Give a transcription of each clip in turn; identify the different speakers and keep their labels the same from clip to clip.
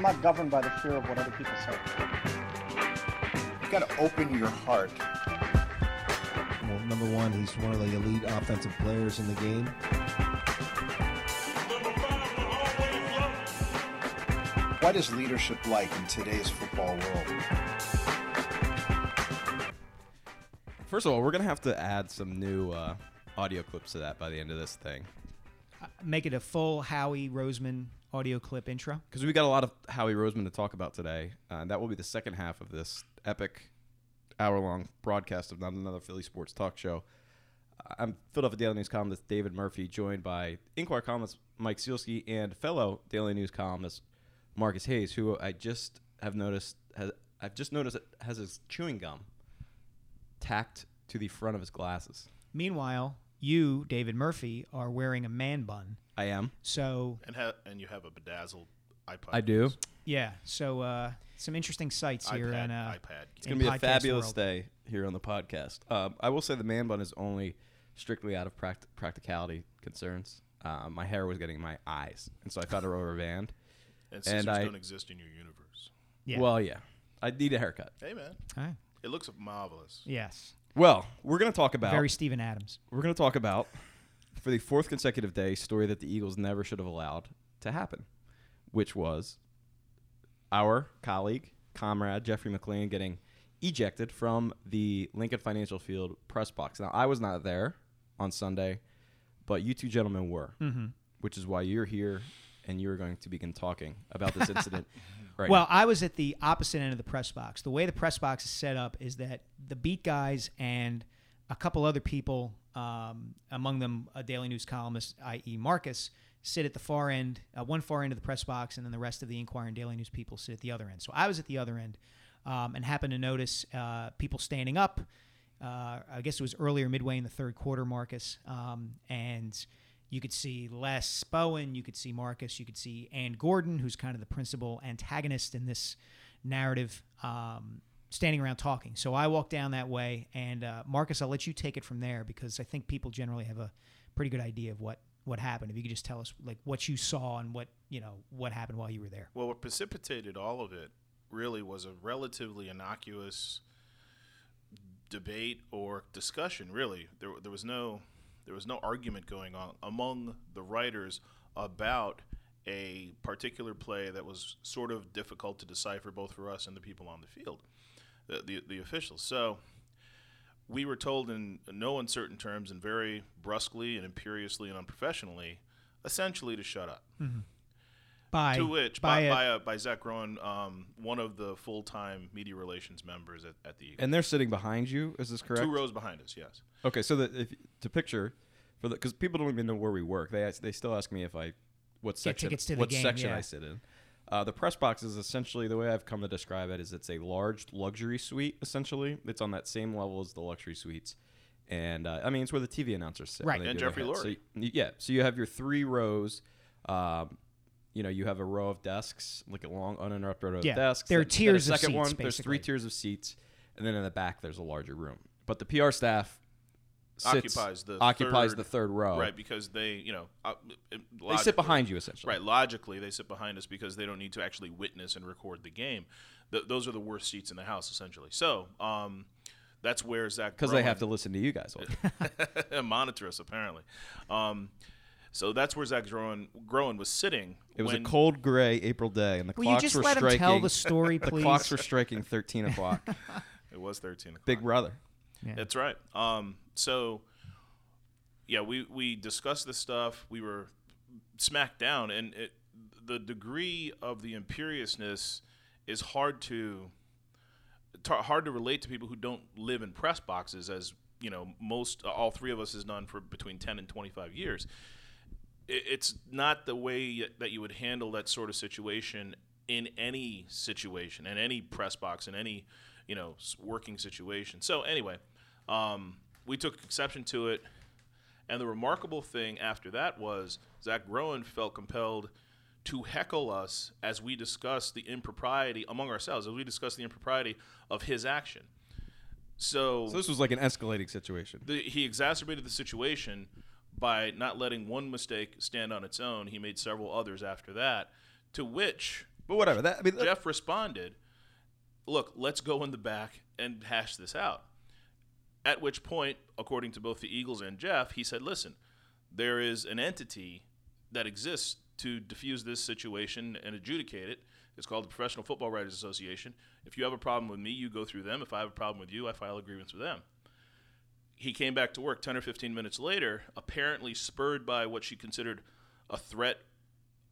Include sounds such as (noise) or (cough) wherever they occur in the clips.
Speaker 1: I'm not governed by the fear of what other people say.
Speaker 2: You got to open your heart.
Speaker 3: Well, number one, he's one of the elite offensive players in the game.
Speaker 2: What is leadership like in today's football world?
Speaker 4: First of all, we're gonna have to add some new uh, audio clips to that by the end of this thing
Speaker 5: Make it a full Howie Roseman audio clip intro.
Speaker 4: because we got a lot of Howie Roseman to talk about today. Uh, and that will be the second half of this epic hour-long broadcast of not another Philly sports talk show. I'm Philadelphia Daily News columnist David Murphy, joined by Inquirer columnist Mike Sielski and fellow Daily News columnist Marcus Hayes, who I just have noticed has I've just noticed has his chewing gum tacked to the front of his glasses.
Speaker 5: Meanwhile, you, David Murphy, are wearing a man bun.
Speaker 4: I am.
Speaker 5: So
Speaker 6: And ha- and you have a bedazzled iPod.
Speaker 4: I do.
Speaker 5: yeah, so uh, some interesting sights here
Speaker 6: iPad,
Speaker 5: and uh,
Speaker 6: iPad.
Speaker 4: It's going to be a
Speaker 5: podcast
Speaker 4: fabulous
Speaker 5: world.
Speaker 4: day here on the podcast. Um, I will say the man bun is only strictly out of pract- practicality concerns. Uh, my hair was getting in my eyes, and so I found a rubber band. (laughs)
Speaker 6: And scissors
Speaker 4: I-
Speaker 6: don't exist in your universe.
Speaker 5: Yeah.
Speaker 4: Well, yeah, I need a haircut.
Speaker 6: Hey man,
Speaker 5: All right.
Speaker 6: it looks marvelous.
Speaker 5: Yes,
Speaker 4: Well, we're going to talk about
Speaker 5: very Steven Adams.
Speaker 4: we're going to talk about for the fourth consecutive day story that the Eagles never should have allowed to happen, which was our colleague, comrade Jeffrey McLane getting ejected from the Lincoln Financial Field press box. Now, I was not there on Sunday, but you two gentlemen were,
Speaker 5: Mm-hmm.
Speaker 4: which is why you're here and you're going to begin talking about this incident (laughs) right
Speaker 5: Well, I was at the opposite end of the press box. The way the press box is set up is that the beat guys and a couple other people, um, among them a Daily News columnist, i.e., Marcus, sit at the far end, uh, one far end of the press box, and then the rest of the Inquirer and Daily News people sit at the other end. So I was at the other end um, and happened to notice uh, people standing up. Uh, I guess it was earlier, midway in the third quarter, Marcus, um, and you could see Les Bowen, you could see Marcus, you could see Anne Gordon, who's kind of the principal antagonist in this narrative, um, standing around talking. So I walked down that way, and uh, Marcus, I'll let you take it from there because I think people generally have a pretty good idea of what what happened. If you could just tell us like what you saw and what you know what happened while you were there.
Speaker 6: Well, what precipitated all of it really was a relatively innocuous debate or discussion. Really, there there was no there was no argument going on among the writers about a particular play that was sort of difficult to decipher both for us and the people on the field, the the, the officials. So. We were told in no uncertain terms and very brusquely and imperiously and unprofessionally, essentially to shut up.
Speaker 5: By
Speaker 6: To which,
Speaker 5: by,
Speaker 6: by,
Speaker 5: a-
Speaker 6: by, uh, by Zach Rowan, um, one of the full time media relations members at, at the Eagles.
Speaker 4: And they're sitting behind you. Is this correct?
Speaker 6: Two rows behind us, yes.
Speaker 4: Okay, so that if to picture for the because people don't even know where we work. They ask, they still ask me if I what section
Speaker 5: tickets to the
Speaker 4: what
Speaker 5: game,
Speaker 4: section
Speaker 5: yeah.
Speaker 4: I sit in. Uh, the press box is essentially the way I've come to describe it is it's a large luxury suite. Essentially, it's on that same level as the luxury suites, and uh, I mean it's where the TV announcers sit.
Speaker 5: Right.
Speaker 6: And Jeffrey
Speaker 4: hits. So you- yeah, so you have your three rows. Um, you know, you have a row of desks, like a long uninterrupted row of
Speaker 5: Yeah,
Speaker 4: desks.
Speaker 5: there are tiers
Speaker 4: second
Speaker 5: seats,
Speaker 4: one, There's three tiers of seats, and then in the back there's a larger room. But the PR staff sits,
Speaker 6: Occupies the
Speaker 4: occupies
Speaker 6: third-
Speaker 4: the third row.
Speaker 6: Right, because they, you know, uh,
Speaker 4: They sit behind you essentially.
Speaker 6: Right, logically, they sit behind us because they don't need to actually witness and record the game. Th- those are the worst seats in the house, essentially. So, um, that's where Zach
Speaker 4: Because they have to listen to you guys.
Speaker 6: and (laughs) monitor us apparently. Um, so that's where Zach Groen, Groen was sitting.
Speaker 4: It was
Speaker 6: when-
Speaker 4: a cold gray April day, and the
Speaker 5: Will you
Speaker 4: clocks
Speaker 5: just
Speaker 4: were
Speaker 5: let him
Speaker 4: striking.
Speaker 5: tell the story, (laughs)
Speaker 4: the clocks were striking 13 o'clock. (laughs)
Speaker 6: It was thirteen. O'clock.
Speaker 4: Big brother.
Speaker 5: Yeah.
Speaker 6: That's right. Um, so, yeah, we, we discussed this stuff. We were smacked down, and it, the degree of the imperiousness is hard to t- hard to relate to people who don't live in press boxes, as you know, most all three of us has done for between ten and twenty five years. It, it's not the way that you would handle that sort of situation in any situation, in any press box, in any you know working situation. So anyway, um, we took exception to it. And the remarkable thing after that was Zach Groen felt compelled to heckle us as we discussed the impropriety among ourselves, as we discussed the impropriety of his action. So,
Speaker 4: So this was like an escalating situation.
Speaker 6: the, he exacerbated the situation by not letting one mistake stand on its own. He made several others after that, to which
Speaker 4: But whatever. That I mean,
Speaker 6: Jeff responded, "Look, let's go in the back and hash this out." At which point, according to both the Eagles and Jeff, he said, "Listen, there is an entity that exists to diffuse this situation and adjudicate it. It's called the Professional Football Writers Association. If you have a problem with me, you go through them. If I have a problem with you, I file a grievance with them." He came back to work 10 or 15 minutes later, apparently spurred by what she considered a threat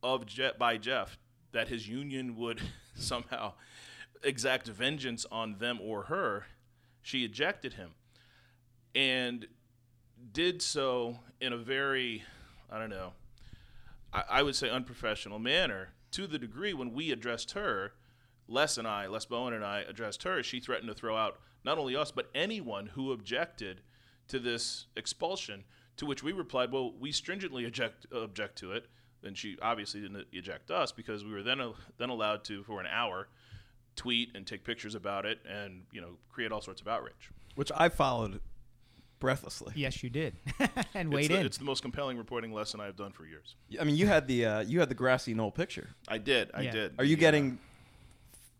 Speaker 6: of Je- by Jeff that his union would (laughs) somehow exact vengeance on them or her, she ejected him and did so in a very, I don't know, I, I would say unprofessional manner to the degree when we addressed her, Les and I, Les Bowen and I addressed her, she threatened to throw out not only us, but anyone who objected to this expulsion, to which we replied, well, we stringently eject, object to it. And she obviously didn't eject us because we were then, then allowed to, for an hour, tweet and take pictures about it and, you know, create all sorts of outrage.
Speaker 4: which I followed breathlessly.
Speaker 5: Yes, you did, (laughs) and
Speaker 6: It's the,
Speaker 5: in.
Speaker 6: it's the most compelling reporting lesson I've done for years.
Speaker 4: I mean, you had the uh, you had the grassy knoll picture.
Speaker 6: I did. I
Speaker 5: Yeah.
Speaker 6: did.
Speaker 4: Are you
Speaker 6: The, uh,
Speaker 4: getting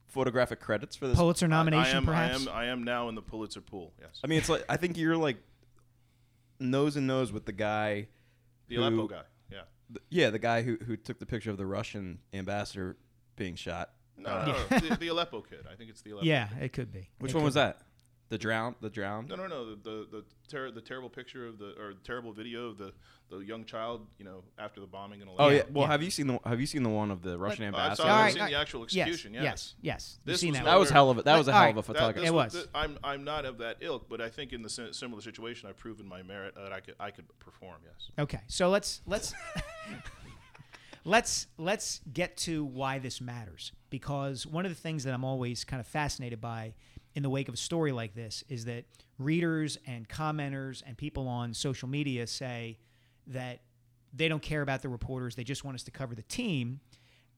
Speaker 4: photographic credits for this?
Speaker 5: Pulitzer
Speaker 6: I-
Speaker 5: nomination,
Speaker 6: I am,
Speaker 5: perhaps.
Speaker 6: I am. I am now in the Pulitzer pool. Yes.
Speaker 4: I mean, it's like I think you're like nose and nose with the guy.
Speaker 6: the
Speaker 4: who-
Speaker 6: Aleppo guy. Yeah.
Speaker 4: th- yeah, the guy who who took the picture of the Russian ambassador being shot.
Speaker 6: No, no, no. the, the Aleppo kid. I think it's the Aleppo. (laughs)
Speaker 5: yeah, it could be.
Speaker 4: Which
Speaker 5: It
Speaker 4: one
Speaker 5: could
Speaker 4: was
Speaker 5: be.
Speaker 4: that? The drowned. The drowned.
Speaker 6: No, no, no. The the the, ter- the terrible picture of the or terrible video of the the young child. You know, after the bombing in Aleppo.
Speaker 4: Oh yeah.
Speaker 5: Yeah,
Speaker 4: Well,
Speaker 5: yeah.
Speaker 4: have you seen the Have you seen the one of the Russian
Speaker 6: I
Speaker 4: ambassador?
Speaker 6: saw. I've
Speaker 5: right,
Speaker 6: seen
Speaker 5: all
Speaker 6: the actual execution.
Speaker 5: yes,
Speaker 6: Yes.
Speaker 5: yes.
Speaker 6: This
Speaker 5: You've seen
Speaker 6: was
Speaker 5: that.
Speaker 4: that was hell of a that was a hell
Speaker 5: right.
Speaker 4: of a
Speaker 6: That-
Speaker 4: photography.
Speaker 6: this
Speaker 5: It was.
Speaker 6: th- I'm I'm not of that ilk, but I think in the similar situation, I've proven my merit that I could I could perform. Yes.
Speaker 5: Okay, so let's let's (laughs) let's let's get to why this matters because one of the things that I'm always kind of fascinated by in the wake of a story like this is that readers and commenters and people on social media say that they don't care about the reporters, they just want us to cover the team.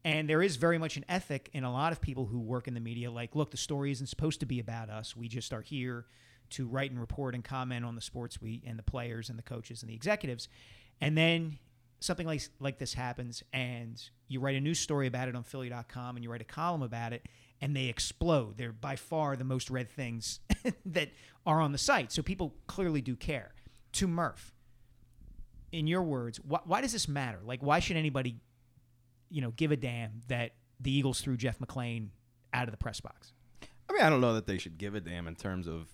Speaker 5: And there is very much an ethic in a lot of people who work in the media like, look, the story isn't supposed to be about us. We just are here to write and report and comment on the sports we and the players and the coaches and the executives. And then something like like this happens and you write a news story about it on philly.com and you write a column about it and they explode. They're by far the most read things (laughs) that are on the site. So people clearly do care. To Murph, in your words, wh- why does this matter? Like, why should anybody, you know, give a damn that the Eagles threw Jeff McLane out of the press box?
Speaker 4: I mean, I don't know that they should give a damn in terms of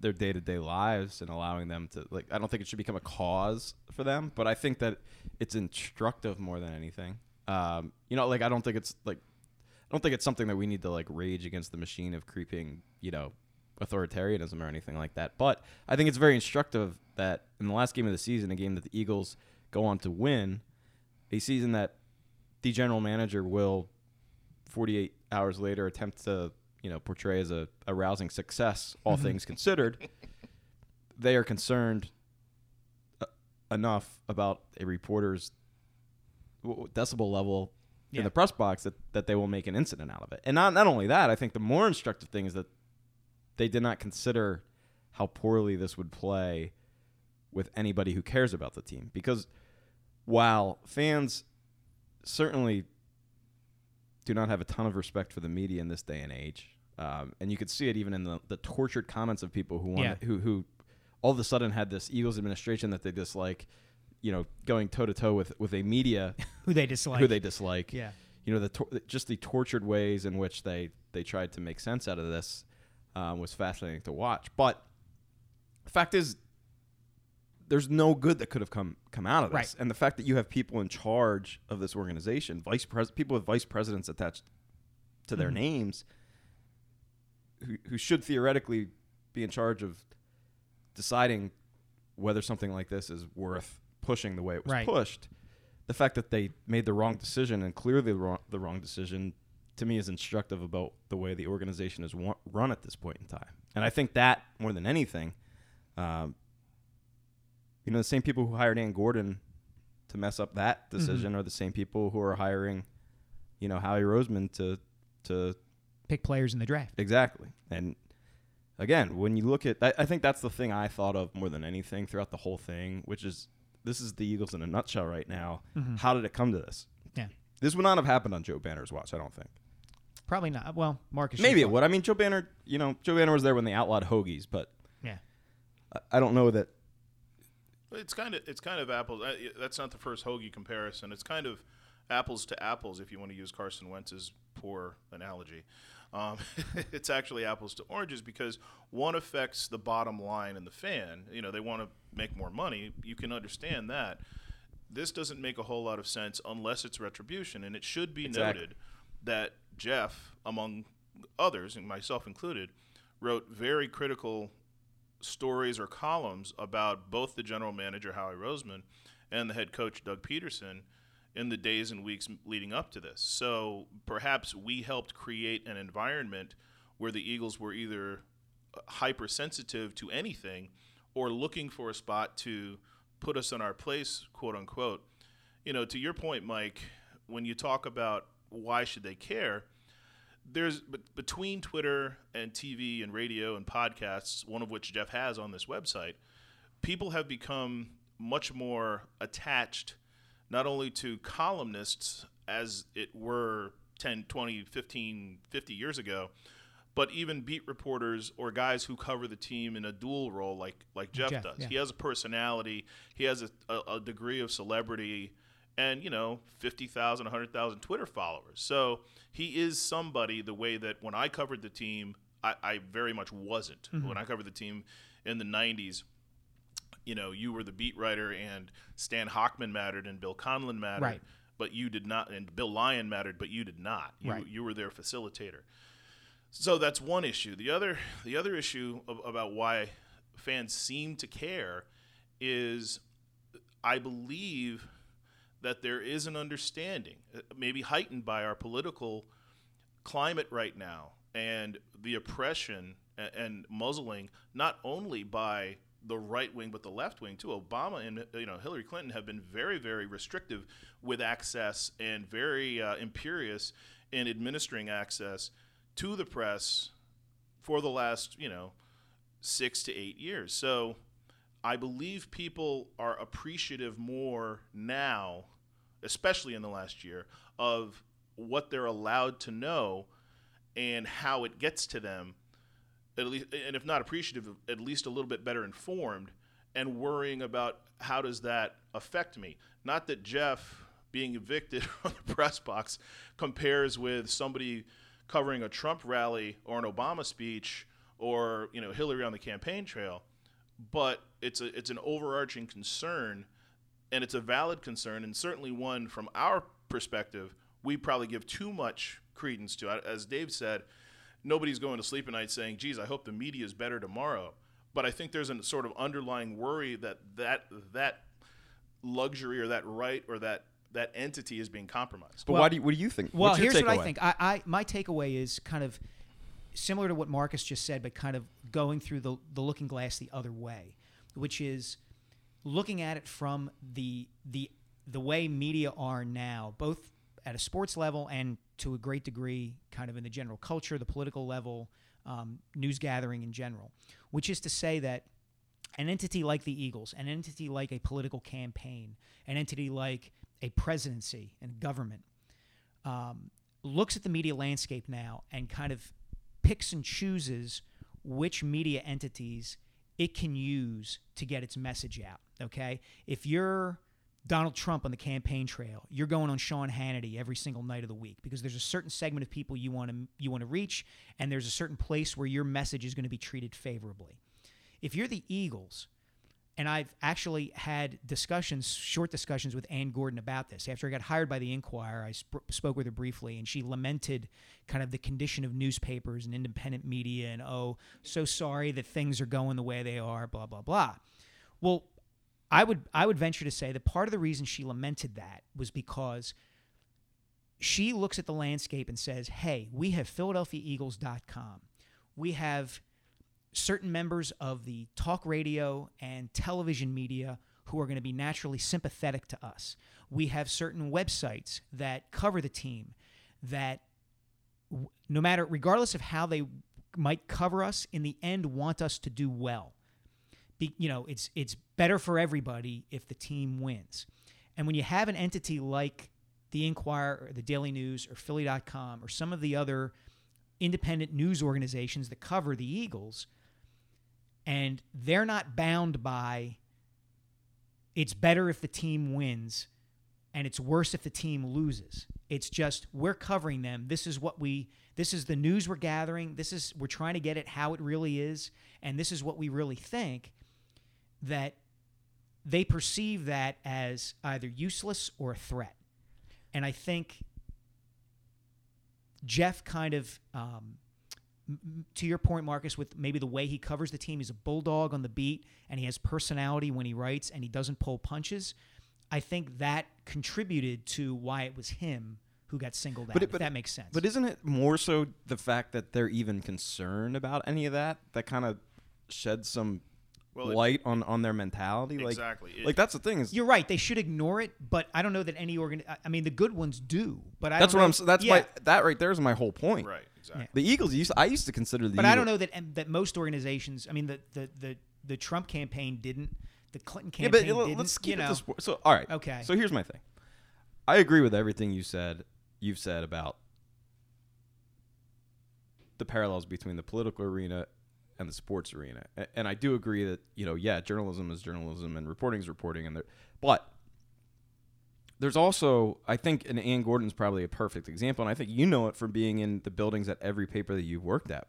Speaker 4: their day to day lives and allowing them to like. I don't think it should become a cause for them, but I think that it's instructive more than anything. Um, you know, like I don't think it's like don't think it's something that we need to like rage against the machine of creeping, you know, authoritarianism or anything like that. But I think it's very instructive that in the last game of the season, a game that the Eagles go on to win, a season that the general manager will 48 hours later attempt to you know portray as a, a rousing success all things considered (laughs) they are concerned uh, enough about a reporter's decibel level
Speaker 5: Yeah.
Speaker 4: in the press box that, that they will make an incident out of it and not, not only that i think the more instructive thing is that they did not consider how poorly this would play with anybody who cares about the team because while fans certainly do not have a ton of respect for the media in this day and age. Um, and you could see it even in the, the tortured comments of people who want
Speaker 5: Yeah.
Speaker 4: who who all of a sudden had this Eagles administration that they dislike, you know, going toe to toe with with a media (laughs)
Speaker 5: Who they dislike?
Speaker 4: who they dislike.
Speaker 5: Yeah.
Speaker 4: You know, the tor- just the tortured ways in which they they tried to make sense out of this um, was fascinating to watch. But the fact is, there's no good that could have come come out of this.
Speaker 5: Right.
Speaker 4: And the fact that you have people in charge of this organization, vice pres- people with vice presidents attached to their
Speaker 5: Mhm.
Speaker 4: names, who who should theoretically be in charge of deciding whether something like this is worth pushing the way it was
Speaker 5: Right.
Speaker 4: pushed. The fact that they made the wrong decision and clearly the wrong, the wrong decision to me is instructive about the way the organization is wa- run at this point in time. And I think that more than anything, um, you know, the same people who hired Anne Gordon to mess up that decision are the same people who are hiring, you know, Howie Roseman to to
Speaker 5: Pick players in the draft.
Speaker 4: Exactly. And again, when you look at, I, I think that's the thing I thought of more than anything throughout the whole thing, which is this is the Eagles in a nutshell right now.
Speaker 5: Mhm.
Speaker 4: How did it come to this?
Speaker 5: Yeah.
Speaker 4: This would not have happened on Joe Banner's watch. I don't think.
Speaker 5: Probably not. Well, Marcus.
Speaker 4: Maybe it would. I mean, Joe Banner. You know, Joe Banner was there when they outlawed hoagies, but
Speaker 5: Yeah.
Speaker 4: I- I don't know that.
Speaker 6: It's kind of it's kind of apples. That's not the first hoagie comparison. It's kind of apples to apples if you want to use Carson Wentz's poor analogy. Um, (laughs) it's actually apples to oranges because one affects the bottom line and the fan. You know, they want to make more money. You can understand that. This doesn't make a whole lot of sense unless it's retribution, and it should be
Speaker 4: Exactly.
Speaker 6: noted that Jeff, among others, and myself included, wrote very critical stories or columns about both the general manager Howie Roseman and the head coach Doug Pederson in the days and weeks leading up to this. So perhaps we helped create an environment where the Eagles were either uh, hypersensitive to anything or looking for a spot to put us in our place, quote unquote. You know, to your point, Mike, when you talk about why should they care, there's between Twitter and TV and radio and podcasts, one of which Jeff has on this website, people have become much more attached not only to columnists as it were 10, 20, 15, 50 years ago, but even beat reporters or guys who cover the team in a dual role like like Jeff,
Speaker 5: Jeff,
Speaker 6: does.
Speaker 5: yeah.
Speaker 6: He has a personality, he has a, a, a degree of celebrity and you know 50,000 100,000 Twitter followers. So he is somebody the way that when I covered the team I, I very much wasn't.
Speaker 5: Mm-hmm.
Speaker 6: When I covered the team in the 90s you know, you were the beat writer and Stan Hockman mattered and Bill Conlin mattered,
Speaker 5: Right.
Speaker 6: but you did not, and Bill Lyon mattered, but you did not. You,
Speaker 5: Right.
Speaker 6: you were their facilitator. So that's one issue. The other, the other issue of, about why fans seem to care is, I believe that there is an understanding, uh, maybe heightened by our political climate right now and the oppression and, and muzzling not only by the right wing but the left wing too. Obama and you know Hillary Clinton have been very very restrictive with access and very uh, imperious in administering access to the press for the last you know six to eight years. So I believe people are appreciative more now, especially in the last year, of what they're allowed to know and how it gets to them. At least, and if not appreciative, at least a little bit better informed, and worrying about how does that affect me. Not that Jeff being evicted (laughs) from the press box compares with somebody covering a Trump rally or an Obama speech or you know Hillary on the campaign trail, but it's a it's an overarching concern, and it's a valid concern, and certainly one from our perspective we probably give too much credence to. As Dave said, nobody's going to sleep at night saying, "Geez, I hope the media is better tomorrow." But I think there's a sort of underlying worry that that that luxury or that right or that that entity is being compromised.
Speaker 4: But
Speaker 5: Well-
Speaker 4: why do you, what do you think?
Speaker 5: Well,
Speaker 4: What's your
Speaker 5: here's what I think. I, I my takeaway is kind of similar to what Marcus just said, but kind of going through the the looking glass the other way, which is looking at it from the the the way media are now, both at a sports level and to a great degree, kind of in the general culture, the political level, um, news gathering in general, which is to say that an entity like the Eagles, an entity like a political campaign, an entity like a presidency and government, um, looks at the media landscape now and kind of picks and chooses which media entities it can use to get its message out. Okay, if you're Donald Trump on the campaign trail, you're going on Sean Hannity every single night of the week because there's a certain segment of people you want to you want to reach, and there's a certain place where your message is going to be treated favorably. If you're the Eagles, and I've actually had discussions, short discussions with Anne Gordon about this. After I got hired by the Inquirer, I sp- spoke with her briefly, and she lamented kind of the condition of newspapers and independent media, and oh, so sorry that things are going the way they are, blah blah blah. Well, I would I would venture to say that part of the reason she lamented that was because she looks at the landscape and says, "Hey, we have PhiladelphiaEagles.com. We have certain members of the talk radio and television media who are going to be naturally sympathetic to us. We have certain websites that cover the team that no matter regardless of how they might cover us in the end want us to do well. Be, you know, it's it's better for everybody if the team wins. And when you have an entity like the Inquirer or the Daily News or Philly.com or some of the other independent news organizations that cover the Eagles, and they're not bound by it's better if the team wins and it's worse if the team loses. It's just we're covering them. This is what we this is the news we're gathering. This is we're trying to get it how it really is and this is what we really think that they perceive that as either useless or a threat. And I think Jeff kind of, um, to your point, Marcus, with maybe the way he covers the team, he's a bulldog on the beat and he has personality when he writes and he doesn't pull punches. I think that contributed to why it was him who got singled out.
Speaker 4: But it-
Speaker 5: if
Speaker 4: but-
Speaker 5: that makes sense.
Speaker 4: But isn't it more so the fact that they're even concerned about any of that that kind of sheds some
Speaker 6: Well, it-
Speaker 4: on on their mentality? Like,
Speaker 6: Exactly. It-
Speaker 4: like that's the thing is
Speaker 5: You're right. They should ignore it, but I don't know that any organ. I- I mean, the good ones do, but I
Speaker 4: that's
Speaker 5: don't
Speaker 4: what
Speaker 5: know-
Speaker 4: I'm. That's
Speaker 5: yeah.
Speaker 4: my that right there is my whole point.
Speaker 6: right. Exactly.
Speaker 4: The Eagles used. I used to consider the.
Speaker 5: But I don't know that that most organizations. I mean, the the the, the Trump campaign didn't. The Clinton campaign.
Speaker 4: Yeah,
Speaker 5: campaign
Speaker 4: but let-
Speaker 5: didn't.
Speaker 4: let's keep
Speaker 5: you
Speaker 4: it
Speaker 5: know,
Speaker 4: to sport. So, all right.
Speaker 5: Okay.
Speaker 4: So here's my thing. I agree with everything you said. You've said about the parallels between the political arena and the sports arena, A- and I do agree that you know, yeah, journalism is journalism and reporting is reporting, and there, but there's also, I think, and Anne Gordon's probably a perfect example, and I think you know it from being in the buildings at every paper that you've worked at.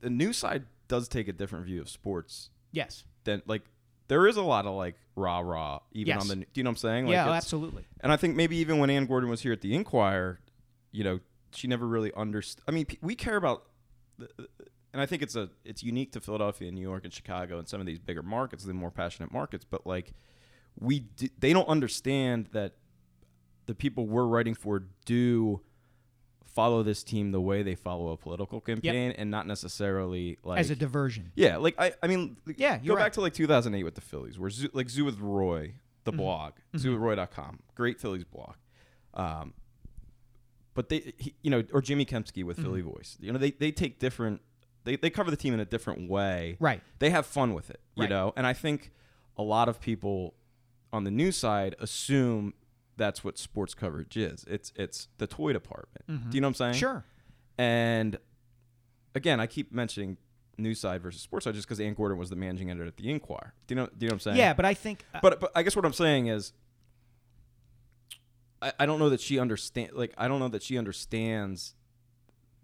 Speaker 4: The news side does take a different view of sports
Speaker 5: yes.
Speaker 4: Then like there is a lot of like rah rah even
Speaker 5: Yes.
Speaker 4: on the do you know what I'm saying? Like
Speaker 5: yeah, oh, absolutely.
Speaker 4: And I think maybe even when Anne Gordon was here at the Inquirer, you know, she never really understood. I mean, p- we care about, the, and I think it's a it's unique to Philadelphia, and New York, and Chicago, and some of these bigger markets, the more passionate markets. But like, we d- they don't understand that the people we're writing for do follow this team the way they follow a political campaign, and not necessarily like
Speaker 5: As a diversion.
Speaker 4: yeah, like I, I mean,
Speaker 5: Yeah,
Speaker 4: Go
Speaker 5: you're
Speaker 4: back to like 2008 with the Phillies, where Zoo, like Zoo with Roy,
Speaker 5: Mm-hmm.
Speaker 4: the blog, zoowithroy.com, great Phillies blog. Um, but they, he, you know, or Jimmy Kempski with
Speaker 5: Mm-hmm.
Speaker 4: Philly Voice. You know, they they take different, they they cover the team in a different way.
Speaker 5: Right.
Speaker 4: They have fun with it, you
Speaker 5: Right.
Speaker 4: know, and I think a lot of people on the news side assume that's what sports coverage is. It's it's the toy department. Do you know what I'm saying?
Speaker 5: Mm-hmm. Sure.
Speaker 4: And again, I keep mentioning news side versus sports side just because Anne Gordon was the managing editor at the Inquirer. Do you know? Do you know what I'm saying?
Speaker 5: Yeah, but I think. uh,
Speaker 4: But but I guess what I'm saying is, I, I don't know that she understand. Like I don't know that she understands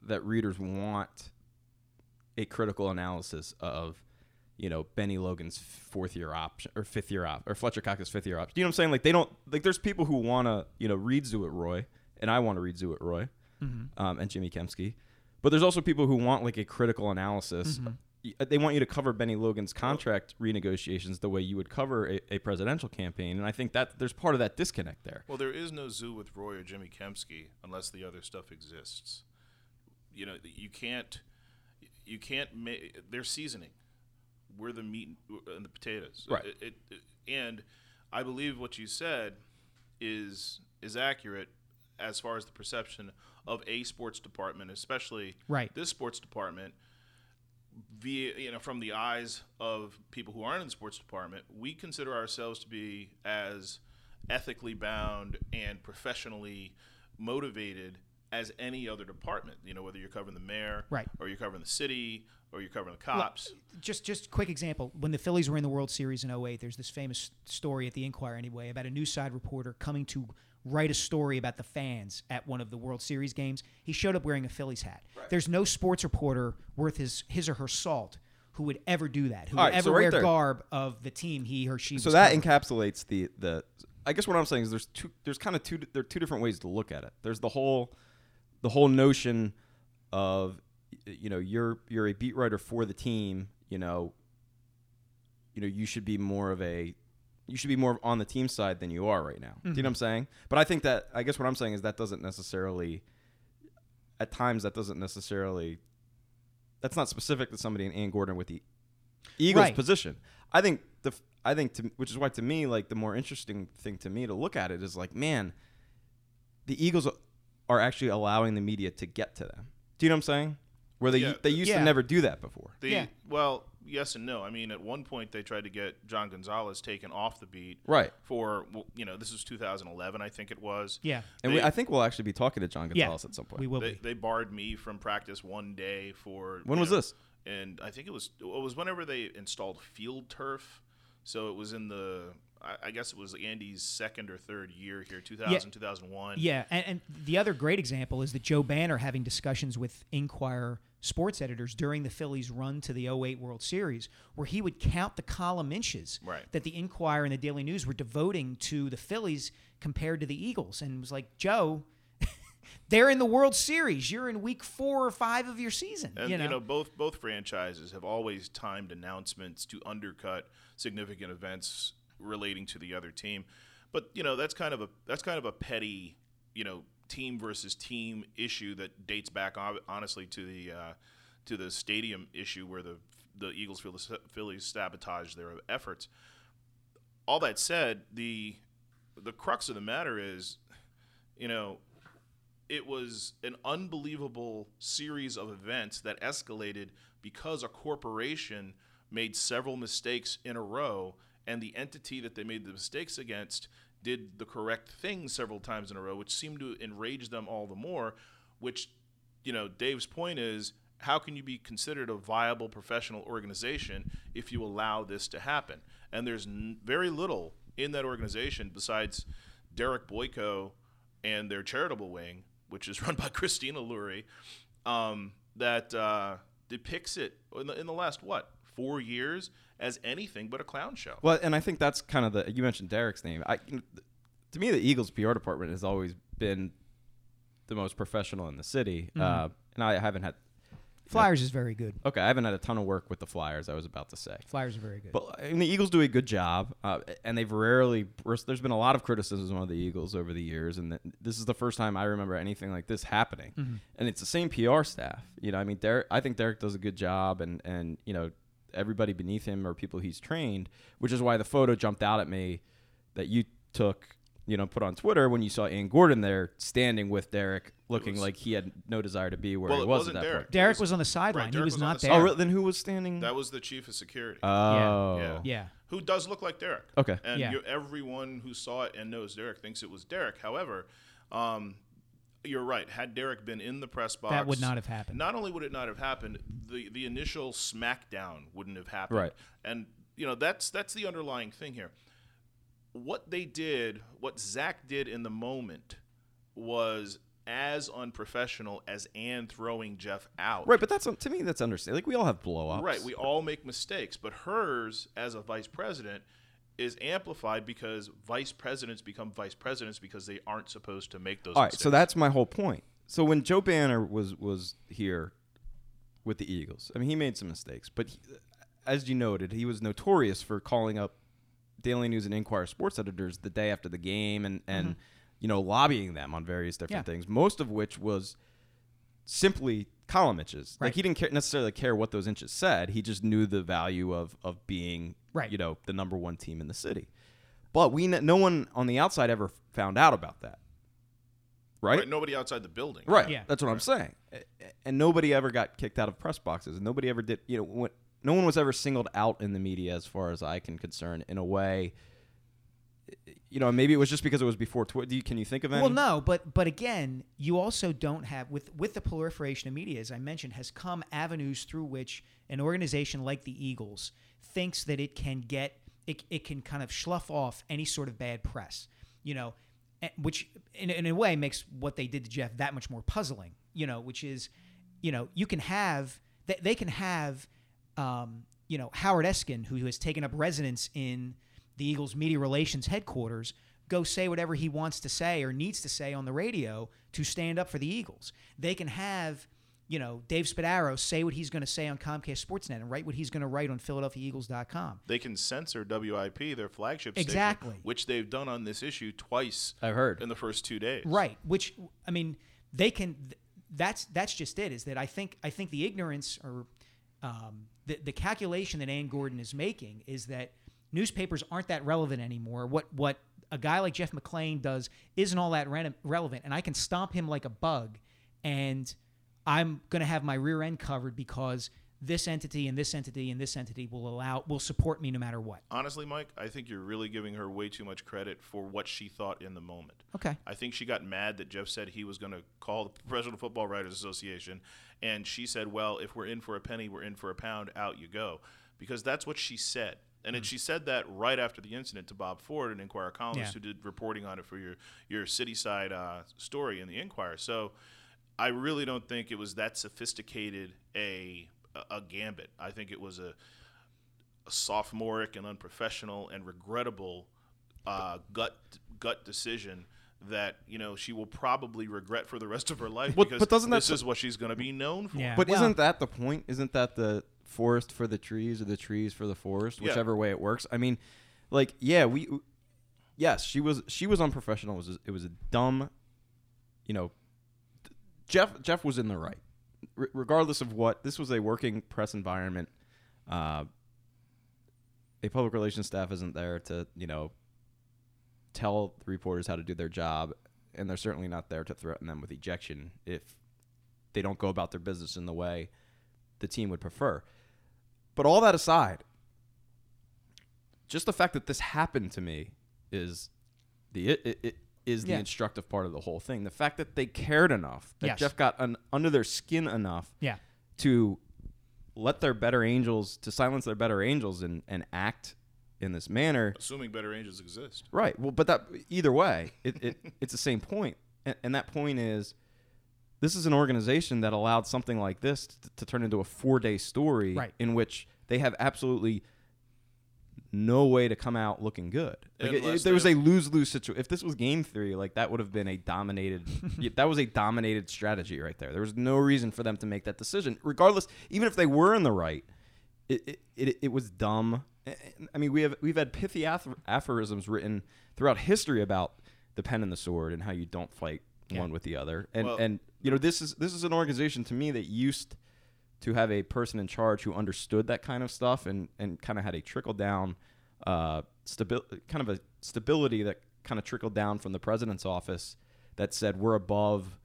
Speaker 4: that readers want a critical analysis of. You know Bennie Logan's fourth year option or fifth year op or Fletcher Cox's fifth year option. Do you know what I'm saying? Like they don't like. There's people who want to you know read Zoo with Roy, and I want to read Zoo with Roy, mm-hmm. um, and Jimmy Kempski. But there's also people who want like a critical analysis. Mm-hmm. Y- uh, They want you to cover Bennie Logan's contract renegotiations the way you would cover a, a presidential campaign, and I think that there's part of that disconnect there.
Speaker 6: Well, there is no zoo with Roy or Jimmy Kempski unless the other stuff exists. You know, you can't, you can't make. They're seasoning. We're the meat and the potatoes.
Speaker 4: Right.
Speaker 6: It, it, it- and I believe what you said is is accurate as far as the perception of a sports department, especially
Speaker 5: Right.
Speaker 6: this sports department via you know from the eyes of people who aren't in the sports department we consider ourselves to be as ethically bound and professionally motivated as any other department you know whether you're covering the mayor
Speaker 5: Right.
Speaker 6: or you're covering the city or you're covering the cops
Speaker 5: just just quick example when the Phillies were in the World Series in 08 there's this famous story at the Inquirer anyway about a news side reporter coming to write a story about the fans at one of the World Series games he showed up wearing a Phillies hat there's no sports reporter worth his his or her salt who would ever do that who
Speaker 4: All
Speaker 5: would
Speaker 4: right, so
Speaker 5: ever
Speaker 4: right
Speaker 5: wear
Speaker 4: there-
Speaker 5: garb of the team he or she
Speaker 4: So
Speaker 5: was
Speaker 4: that
Speaker 5: covering.
Speaker 4: encapsulates the the. I guess what I'm saying is there's two. There's kind of two. There are two different ways to look at it. There's the whole, the whole notion of, you know, you're you're a beat writer for the team. You know. You know, you should be more of a, you should be more on the team side than you are right now. Do you know mm-hmm. what I'm saying? But I think that I guess what I'm saying is that doesn't necessarily. At times, that doesn't necessarily. That's not specific to somebody in Anne Gordon with the Eagles
Speaker 5: Right.
Speaker 4: position. I think the I think to which is why to me like the more interesting thing to me to look at it is like man, the Eagles are actually allowing the media to get to them. Do you know what I'm saying? where they
Speaker 6: Yeah.
Speaker 4: they used
Speaker 5: Yeah.
Speaker 4: to never do that before.
Speaker 6: The,
Speaker 5: Yeah.
Speaker 6: Well, yes and no. I mean, at one point they tried to get John Gonzalez taken off the beat.
Speaker 4: Right.
Speaker 6: For you know, this was 2011, I think it was.
Speaker 5: Yeah.
Speaker 4: And
Speaker 6: They-
Speaker 4: we, I think we'll actually be talking to John
Speaker 5: Yeah.
Speaker 4: Gonzalez at some point.
Speaker 5: We will
Speaker 6: They,
Speaker 5: be.
Speaker 6: they barred me from practice one day for.
Speaker 4: When was
Speaker 6: know,
Speaker 4: this?
Speaker 6: And I think it was it was whenever they installed field turf. So it was in the. I, guess it was Andy's second or third year here, 2000, 2001.
Speaker 5: Yeah, and, and the other great example is that Joe Banner having discussions with Inquirer sports editors during the Phillies' run to the 08 World Series, where he would count the column inches
Speaker 6: Right.
Speaker 5: that the Inquirer and the Daily News were devoting to the Phillies compared to the Eagles, and was like, Joe. (laughs) They're in the World Series. You're in week four or five of your season.
Speaker 6: And
Speaker 5: you know,
Speaker 6: both both franchises have always timed announcements to undercut significant events relating to the other team. But you know that's kind of a that's kind of a petty you know team versus team issue that dates back honestly to the uh, to the stadium issue where the the Eagles feel the Phillies sabotage their efforts. All that said, the the crux of the matter is, you know, it was an unbelievable series of events that escalated because a corporation made several mistakes in a row and the entity that they made the mistakes against did the correct thing several times in a row which seemed to enrage them all the more which you know Dave's point is how can you be considered a viable professional organization if you allow this to happen? And there's n- very little in that organization besides Derek Boyko and their charitable wing, which is (laughs) run by Christina Lurie, um, that uh, depicts it in the, in the last what four years as anything but a clown show.
Speaker 4: Well, and I think that's kind of the you mentioned Derek's name. I to me the Eagles PR department has always been the most professional in the city,
Speaker 5: Mm-hmm.
Speaker 4: uh, and I haven't had
Speaker 5: Flyers is very good.
Speaker 4: okay. I haven't had a ton of work with the Flyers. I was about to say.
Speaker 5: Flyers are very good.
Speaker 4: But I mean, the Eagles do a good job, uh, and they've rarely. There's been a lot of criticism of the Eagles over the years, and th- this is the first time I remember anything like this happening.
Speaker 5: Mm-hmm.
Speaker 4: And it's the same PR staff. You know, I mean, Derek. I think Derek does a good job, and and you know, everybody beneath him are people he's trained, which is why the photo jumped out at me that you took. You know, put on Twitter when you saw Anne Gordon there standing with Derek, looking
Speaker 6: was-
Speaker 4: like he had no desire to be where
Speaker 6: Well,
Speaker 4: he was at that
Speaker 6: Derek.
Speaker 4: point.
Speaker 5: Derek
Speaker 6: was-
Speaker 5: was on the sideline.
Speaker 6: right,
Speaker 5: he was
Speaker 6: was
Speaker 5: not
Speaker 6: the
Speaker 5: there.
Speaker 4: Oh, then who was standing?
Speaker 6: That was the chief of security,
Speaker 4: oh,
Speaker 6: Yeah.
Speaker 5: Yeah.
Speaker 6: who does look like Derek.
Speaker 4: Okay.
Speaker 6: and
Speaker 5: Yeah.
Speaker 6: you, everyone who saw it and knows Derek thinks it was Derek. However, um, you're right. Had Derek been in the press box,
Speaker 5: That would not have happened.
Speaker 6: Not only would it not have happened, the the initial smackdown wouldn't have happened.
Speaker 4: Right.
Speaker 6: And you know that's that's the underlying thing here. What they did, what Zach did in the moment, was as unprofessional as Anne throwing Jeff out.
Speaker 4: Right, but that's to me that's understandable. Like we all have blow ups.
Speaker 6: Right, we all make mistakes, but hers as a vice president is amplified because vice presidents become vice presidents because they aren't supposed to make those.
Speaker 4: All right,
Speaker 6: mistakes.
Speaker 4: so that's my whole point. So when Joe Banner was was here with the Eagles, I mean, he made some mistakes, but he, as you noted, he was notorious for calling up Daily News and Inquirer sports editors the day after the game and and mm-hmm. you know lobbying them on various different
Speaker 5: Yeah.
Speaker 4: things. Most of which was simply column inches. Like he didn't care, necessarily care what those inches said. He just knew the value of of being
Speaker 5: Right.
Speaker 4: you know the number one team in the city. But we no one on the outside ever found out about that. Right?
Speaker 6: Right, nobody outside the building.
Speaker 4: Right.
Speaker 5: Yeah.
Speaker 4: That's what I'm saying. And nobody ever got kicked out of press boxes. And nobody ever did, you know, when, no one was ever singled out in the media as far as I can concern in a way. You know, maybe it was just because it was before Twitter. Can you think of any?
Speaker 5: Well, no, but but again, you also don't have with with the proliferation of media, as I mentioned, has come avenues through which an organization like the Eagles thinks that it can get it, it can kind of slough off any sort of bad press. You know, which in, in a way makes what they did to Jeff that much more puzzling. You know, which is, you know, you can have they, they can have, um, you know, Howard Eskin, who has taken up residence in the Eagles media relations headquarters go say whatever he wants to say or needs to say on the radio to stand up for the Eagles. They can have, you know, Dave Spadaro say what he's going to say on Comcast Sportsnet and write what he's going to write on PhiladelphiaEagles.com.
Speaker 6: They can censor WIP, their flagship station,
Speaker 5: Exactly.
Speaker 6: which they've done on this issue twice
Speaker 4: I've heard.
Speaker 6: in the first two days.
Speaker 5: Right. Which I mean, they can. That's that's just it. Is that I think I think the ignorance or um, the the calculation that Anne Gordon is making is that newspapers aren't that relevant anymore. What what a guy like Jeff McLane does isn't all that re- relevant, and I can stomp him like a bug, and I'm going to have my rear end covered because this entity and this entity and this entity will allow will support me no matter what.
Speaker 6: Honestly, Mike, I think you're really giving her way too much credit for what she thought in the moment.
Speaker 5: Okay.
Speaker 6: I think she got mad that Jeff said he was going to call the Professional Football Writers Association, and she said, "Well, if we're in for a penny, we're in for a pound. Out you go," because that's what she said. And then she said that right after the incident to Bob Ford, an Inquirer columnist
Speaker 5: Yeah.
Speaker 6: who did reporting on it for your your city side uh, story in the Inquirer. So I really don't think it was that sophisticated a a, a gambit. I think it was a, a sophomoric and unprofessional and regrettable uh, gut gut decision that you know she will probably regret for the rest of her life
Speaker 4: Well,
Speaker 6: because
Speaker 4: but doesn't that
Speaker 6: this
Speaker 4: s-
Speaker 6: is what she's going to be known for.
Speaker 5: Yeah.
Speaker 4: But
Speaker 5: Well-
Speaker 4: isn't that the point? Isn't that the forest for the trees or the trees for the forest,
Speaker 6: Yeah.
Speaker 4: whichever way it works? I mean, like, yeah, we, yes, she was she was unprofessional. It was it was a dumb, you know. Jeff Jeff was in the right, R- regardless of what. This was a working press environment. Uh, a public relations staff isn't there to you know tell the reporters how to do their job, and they're certainly not there to threaten them with ejection if they don't go about their business in the way the team would prefer. But all that aside, just the fact that this happened to me is the it, it, it is the
Speaker 5: Yeah.
Speaker 4: instructive part of the whole thing. The fact that they cared enough, that
Speaker 5: Yes.
Speaker 4: Jeff got un, under their skin enough
Speaker 5: Yeah.
Speaker 4: to let their better angels to silence their better angels and, and act in this manner
Speaker 6: Assuming better angels exist.
Speaker 4: Right. Well, but that either way, it, it (laughs) it's the same point, and, and that point is, this is an organization that allowed something like this to, to turn into a four day story,
Speaker 5: Right.
Speaker 4: in which they have absolutely no way to come out looking good. Like, it- there was a lose lose situation. If this was game three, like that would have been a dominated. (laughs) that was a dominated strategy right there. There was no reason for them to make that decision, regardless. Even if they were in the right, it it, it, it was dumb. I mean, we have we've had pithy aphorisms written throughout history about the pen and the sword and how you don't fight
Speaker 5: Yeah.
Speaker 4: one with the other. And
Speaker 6: Well-
Speaker 4: and you know this is this is an organization to me that used to have a person in charge who understood that kind of stuff and and kind of had a trickle down uh stabil- kind of a stability that kind of trickled down from the president's office that said we're above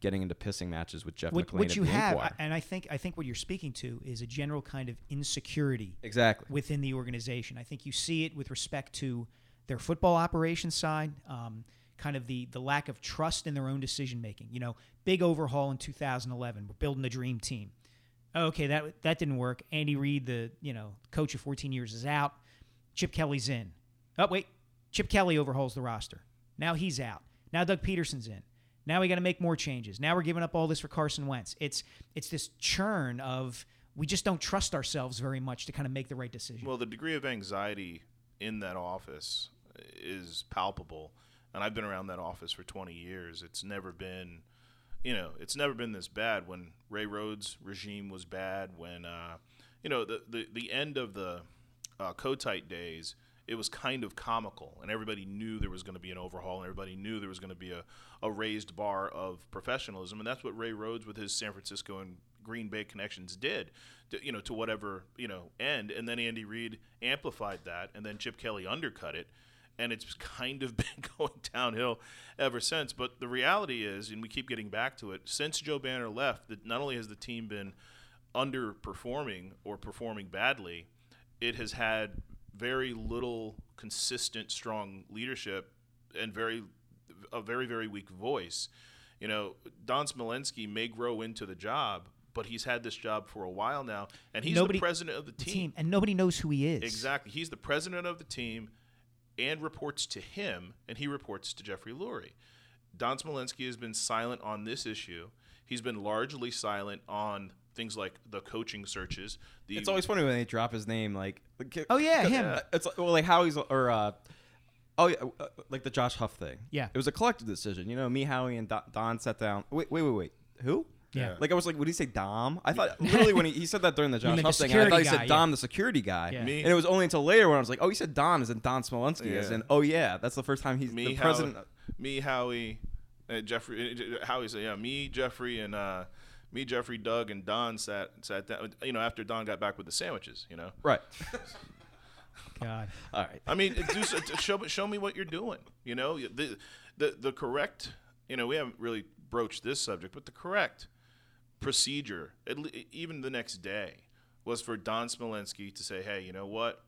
Speaker 4: getting into pissing matches with Jeff
Speaker 5: Which,
Speaker 4: McLane
Speaker 5: which you have,
Speaker 4: Inquirer.
Speaker 5: and I think I think what you're speaking to is a general kind of insecurity
Speaker 4: exactly.
Speaker 5: within the organization. I think you see it with respect to their football operations side, um, kind of the the lack of trust in their own decision making. You know, big overhaul in 2011. We're building the dream team. Oh, okay, that that didn't work. Andy Reid, the you know coach of 14 years, is out. Chip Kelly's in. Oh wait, Chip Kelly overhauls the roster. Now he's out. Now Doug Pederson's in. Now we got to make more changes. Now we're giving up all this for Carson Wentz. It's it's this churn of we just don't trust ourselves very much to kind of make the right decision.
Speaker 6: Well, the degree of anxiety in that office is palpable, and I've been around that office for 20 years. It's never been, you know, it's never been this bad. When Ray Rhodes' regime was bad, when, uh, you know, the, the the end of the uh, Kotite days, it was kind of comical, and everybody knew there was going to be an overhaul, and everybody knew there was going to be a, a raised bar of professionalism, and that's what Ray Rhodes with his San Francisco and Green Bay connections did, to, you know, to whatever you know end, and then Andy Reid amplified that, and then Chip Kelly undercut it, and it's kind of (laughs) been going downhill ever since. But the reality is, and we keep getting back to it, since Joe Banner left, that not only has the team been underperforming or performing badly, it has had very little consistent, strong leadership and very a very very weak voice. You know, Don Smolenski may grow into the job, but he's had this job for a while now, and he's
Speaker 5: Nobody-
Speaker 6: the president of the
Speaker 5: the
Speaker 6: team.
Speaker 5: team, and nobody knows who he is.
Speaker 6: Exactly. He's the president of the team and reports to him, and he reports to Jeffrey Lurie. Don Smolenski has been silent on this issue. He's been largely silent on things like the coaching searches. The,
Speaker 4: It's always funny when they drop his name, like
Speaker 5: Oh, yeah, him.
Speaker 4: Uh, It's like- well, like how he's or uh, oh yeah, uh, like the Josh Huff thing.
Speaker 5: Yeah.
Speaker 4: it was a collective decision. You know, me, Howie, and Don, Don sat down. Wait, wait, wait, wait. Who?
Speaker 5: Yeah.
Speaker 4: Like I was like, would he say Dom? I thought (laughs) literally when he, he said that during the Josh
Speaker 5: mean the
Speaker 4: Huff thing, I thought he
Speaker 5: security
Speaker 4: said
Speaker 5: guy,
Speaker 4: Dom,
Speaker 5: yeah.
Speaker 4: the security guy.
Speaker 5: Yeah.
Speaker 6: Me-
Speaker 4: And it was only until later when I was like, oh, he said Don as in Don Smolenski, as
Speaker 6: Yeah.
Speaker 4: in oh yeah, that's the first time he's
Speaker 6: me,
Speaker 4: the
Speaker 6: Howie,
Speaker 4: president.
Speaker 6: me, Howie, uh, Jeffrey, uh, Howie said, yeah, me, Jeffrey, and uh, me, Jeffrey, Doug, and Don sat sat down. You know, after Don got back with the sandwiches. You know,
Speaker 4: Right. (laughs)
Speaker 5: God.
Speaker 4: All right.
Speaker 6: I mean, do show show me what you're doing. You know, the the the correct. You know, we haven't really broached this subject, but the correct procedure, at le- even the next day, was for Don Smolenski to say, "Hey, you know what?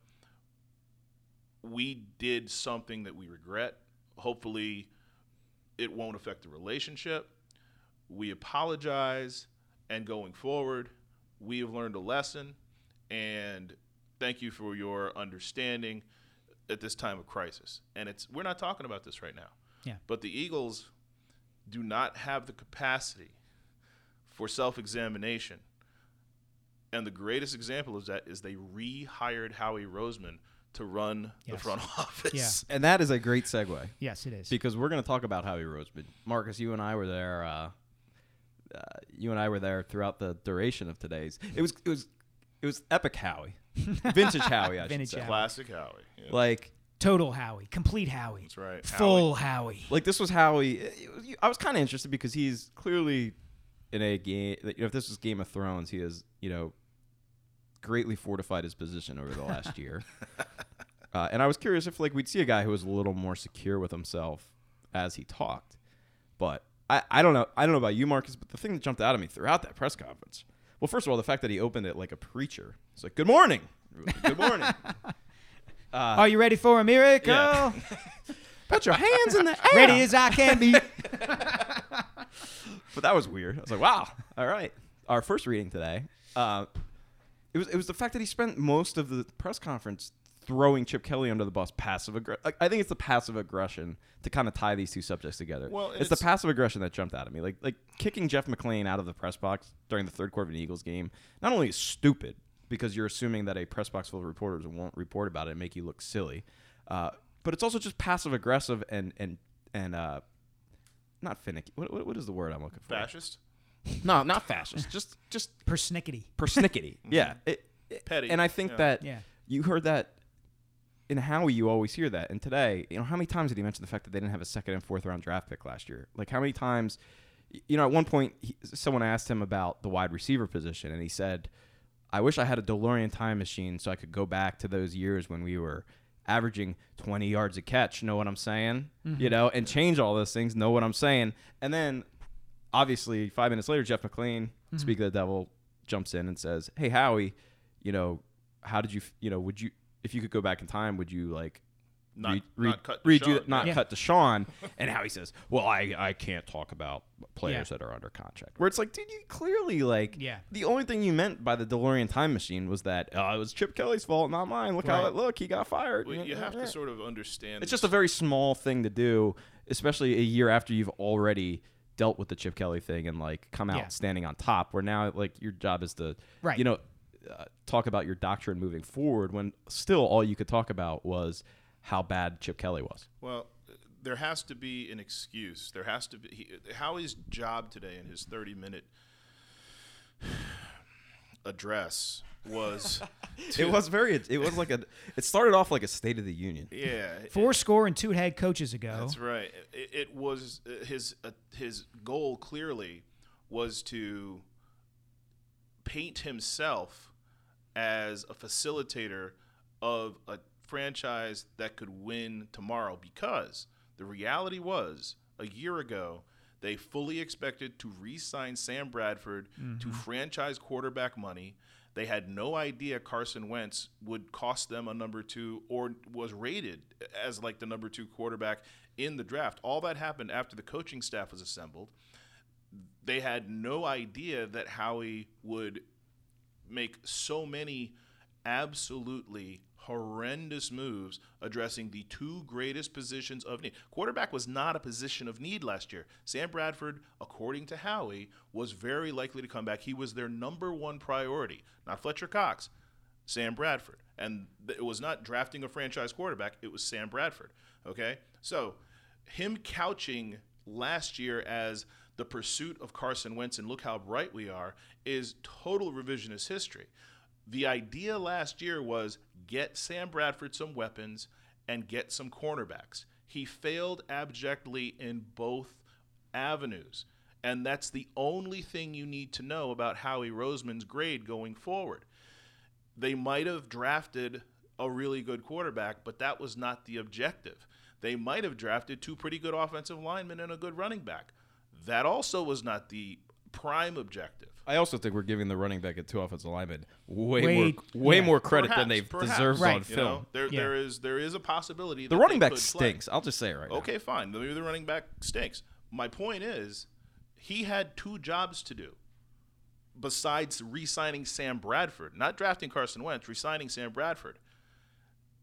Speaker 6: We did something that we regret. Hopefully, it won't affect the relationship. We apologize, and going forward, we have learned a lesson, and thank you for your understanding at this time of crisis." And it's we're not talking about this right now.
Speaker 5: Yeah.
Speaker 6: But the Eagles do not have the capacity for self-examination. And the greatest example of that is they rehired Howie Roseman to run the front (laughs) office.
Speaker 5: Yeah.
Speaker 4: And that is a great segue
Speaker 5: Yes, it is.
Speaker 4: because we're going to talk about Howie Roseman. Marcus, you and I were there. Uh, uh, you and I were there throughout the duration of today's. It was it was it was epic Howie, (laughs) vintage Howie. I
Speaker 5: Vintage
Speaker 4: should say.
Speaker 5: Howie.
Speaker 6: Classic Howie. Yeah.
Speaker 4: Like
Speaker 5: Total Howie, complete Howie.
Speaker 6: That's right.
Speaker 5: Full Howie.
Speaker 4: like this was Howie. I was kind of interested because he's clearly in a game. You know, if this was Game of Thrones, he has you know greatly fortified his position over the last year. (laughs) Uh, and I was curious if like we'd see a guy who was a little more secure with himself as he talked. But I, I don't know. I don't know about you, Marcus, but the thing that jumped out at me throughout that press conference. Well, first of all, the fact that he opened it like a preacher. It's like, "Good morning, good morning." (laughs)
Speaker 5: Are you ready for a miracle?
Speaker 4: yeah. (laughs) Put your hands in the air.
Speaker 5: Ready as I can be.
Speaker 4: But that was weird. I was like, wow, all right. Our first reading today. Uh, it was it was the fact that he spent most of the press conference throwing Chip Kelly under the bus, passive aggression. Like, I think it's the passive aggression to kind of tie these two subjects together.
Speaker 6: Well,
Speaker 4: it's,
Speaker 6: it's-
Speaker 4: the passive aggression that jumped out at me. Like like kicking Jeff McLane out of the press box during the third quarter of an Eagles game. Not only is stupid because you're assuming that a press box full of reporters won't report about it and make you look silly, uh, but it's also just passive aggressive and and and uh, not finicky. What, what, what is the word I'm looking for?
Speaker 6: Fascist.
Speaker 4: No, not fascist. just just
Speaker 5: Persnickety.
Speaker 4: persnickety. (laughs) Mm-hmm. yeah. It, it-
Speaker 6: Petty.
Speaker 4: And I think
Speaker 6: Yeah.
Speaker 4: that
Speaker 5: Yeah.
Speaker 4: you heard that in Howie. You always hear that. And today, you know, how many times did he mention the fact that they didn't have a second and fourth round draft pick last year? Like how many times? You know, at one point, he, someone asked him about the wide receiver position, and he said, "I wish I had a DeLorean time machine so I could go back to those years when we were." Averaging 20 yards a catch, know what I'm saying? Mm-hmm. You know, and change all those things, know what I'm saying? And then obviously, five minutes later, Jeff McLane, mm-hmm. speak of the devil, jumps in and says, "Hey Howie, you know, how did you, you know, would you, if you could go back in time, would you like
Speaker 6: Not-
Speaker 4: read,
Speaker 6: not
Speaker 4: read,
Speaker 6: cut to
Speaker 4: read you,
Speaker 6: Sean,
Speaker 4: not
Speaker 5: yeah.
Speaker 4: cut to Sean?" (laughs) and Howie says, "Well, I, I can't talk about players
Speaker 5: Yeah.
Speaker 4: that are under contract." Where it's like, dude, you clearly like,
Speaker 5: Yeah.
Speaker 4: The only thing you meant by the DeLorean time machine was that oh, it was Chip Kelly's fault, not mine. Look how it look, he got fired.
Speaker 6: Well, you have to sort of understand.
Speaker 4: It's just a very small thing to do, especially a year after you've already dealt with the Chip Kelly thing and like come out
Speaker 5: Yeah.
Speaker 4: standing on top. Where now like your job is to,
Speaker 5: Right.
Speaker 4: you know, uh, talk about your doctrine moving forward. When still all you could talk about was how bad Chip Kelly was.
Speaker 6: Well, there has to be an excuse. There has to be he, Howie's job today in his 30 minute address was (laughs)
Speaker 4: It was very. It was like a. It started off like a State of the Union.
Speaker 6: yeah
Speaker 5: Four score and two head coaches ago.
Speaker 6: That's right. It, it was uh, his uh, his goal clearly was to paint himself as a facilitator of a franchise that could win tomorrow because the reality was a year ago they fully expected to re-sign Sam Bradford to mm-hmm. franchise quarterback money. They had no idea Carson Wentz would cost them a number 2 or was rated as like the number 2 quarterback in the draft. All that happened after the coaching staff was assembled. They had no idea that Howie would make so many absolutely horrendous moves addressing the two greatest positions of need. Quarterback was not a position of need last year. Sam Bradford, according to Howie, was very likely to come back. He was their number one priority, not Fletcher Cox, Sam Bradford. And it was not drafting a franchise quarterback, it was Sam Bradford. Okay? So, him couching last year as the pursuit of Carson Wentz and look how bright we are is total revisionist history. The idea last year was get Sam Bradford some weapons and get some cornerbacks. He failed abjectly in both avenues. And that's the only thing you need to know about Howie Roseman's grade going forward. They might have drafted a really good quarterback, but that was not the objective. They might have drafted two pretty good offensive linemen and a good running back. That also was not the prime objective.
Speaker 4: I also think we're giving the running back at two offensive linemen way,
Speaker 5: Way-
Speaker 4: more way
Speaker 5: yeah.
Speaker 4: more credit than they've
Speaker 6: perhaps,
Speaker 4: deserved
Speaker 5: Right.
Speaker 4: on
Speaker 6: You
Speaker 4: film.
Speaker 6: know, there
Speaker 5: Yeah.
Speaker 6: there is there is a possibility
Speaker 4: the
Speaker 6: that
Speaker 4: running back
Speaker 6: could play.
Speaker 4: stinks. I'll just say it right now.
Speaker 6: Okay, fine. Maybe the running back stinks. My point is, he had two jobs to do besides re-signing Sam Bradford, not drafting Carson Wentz, re-signing Sam Bradford.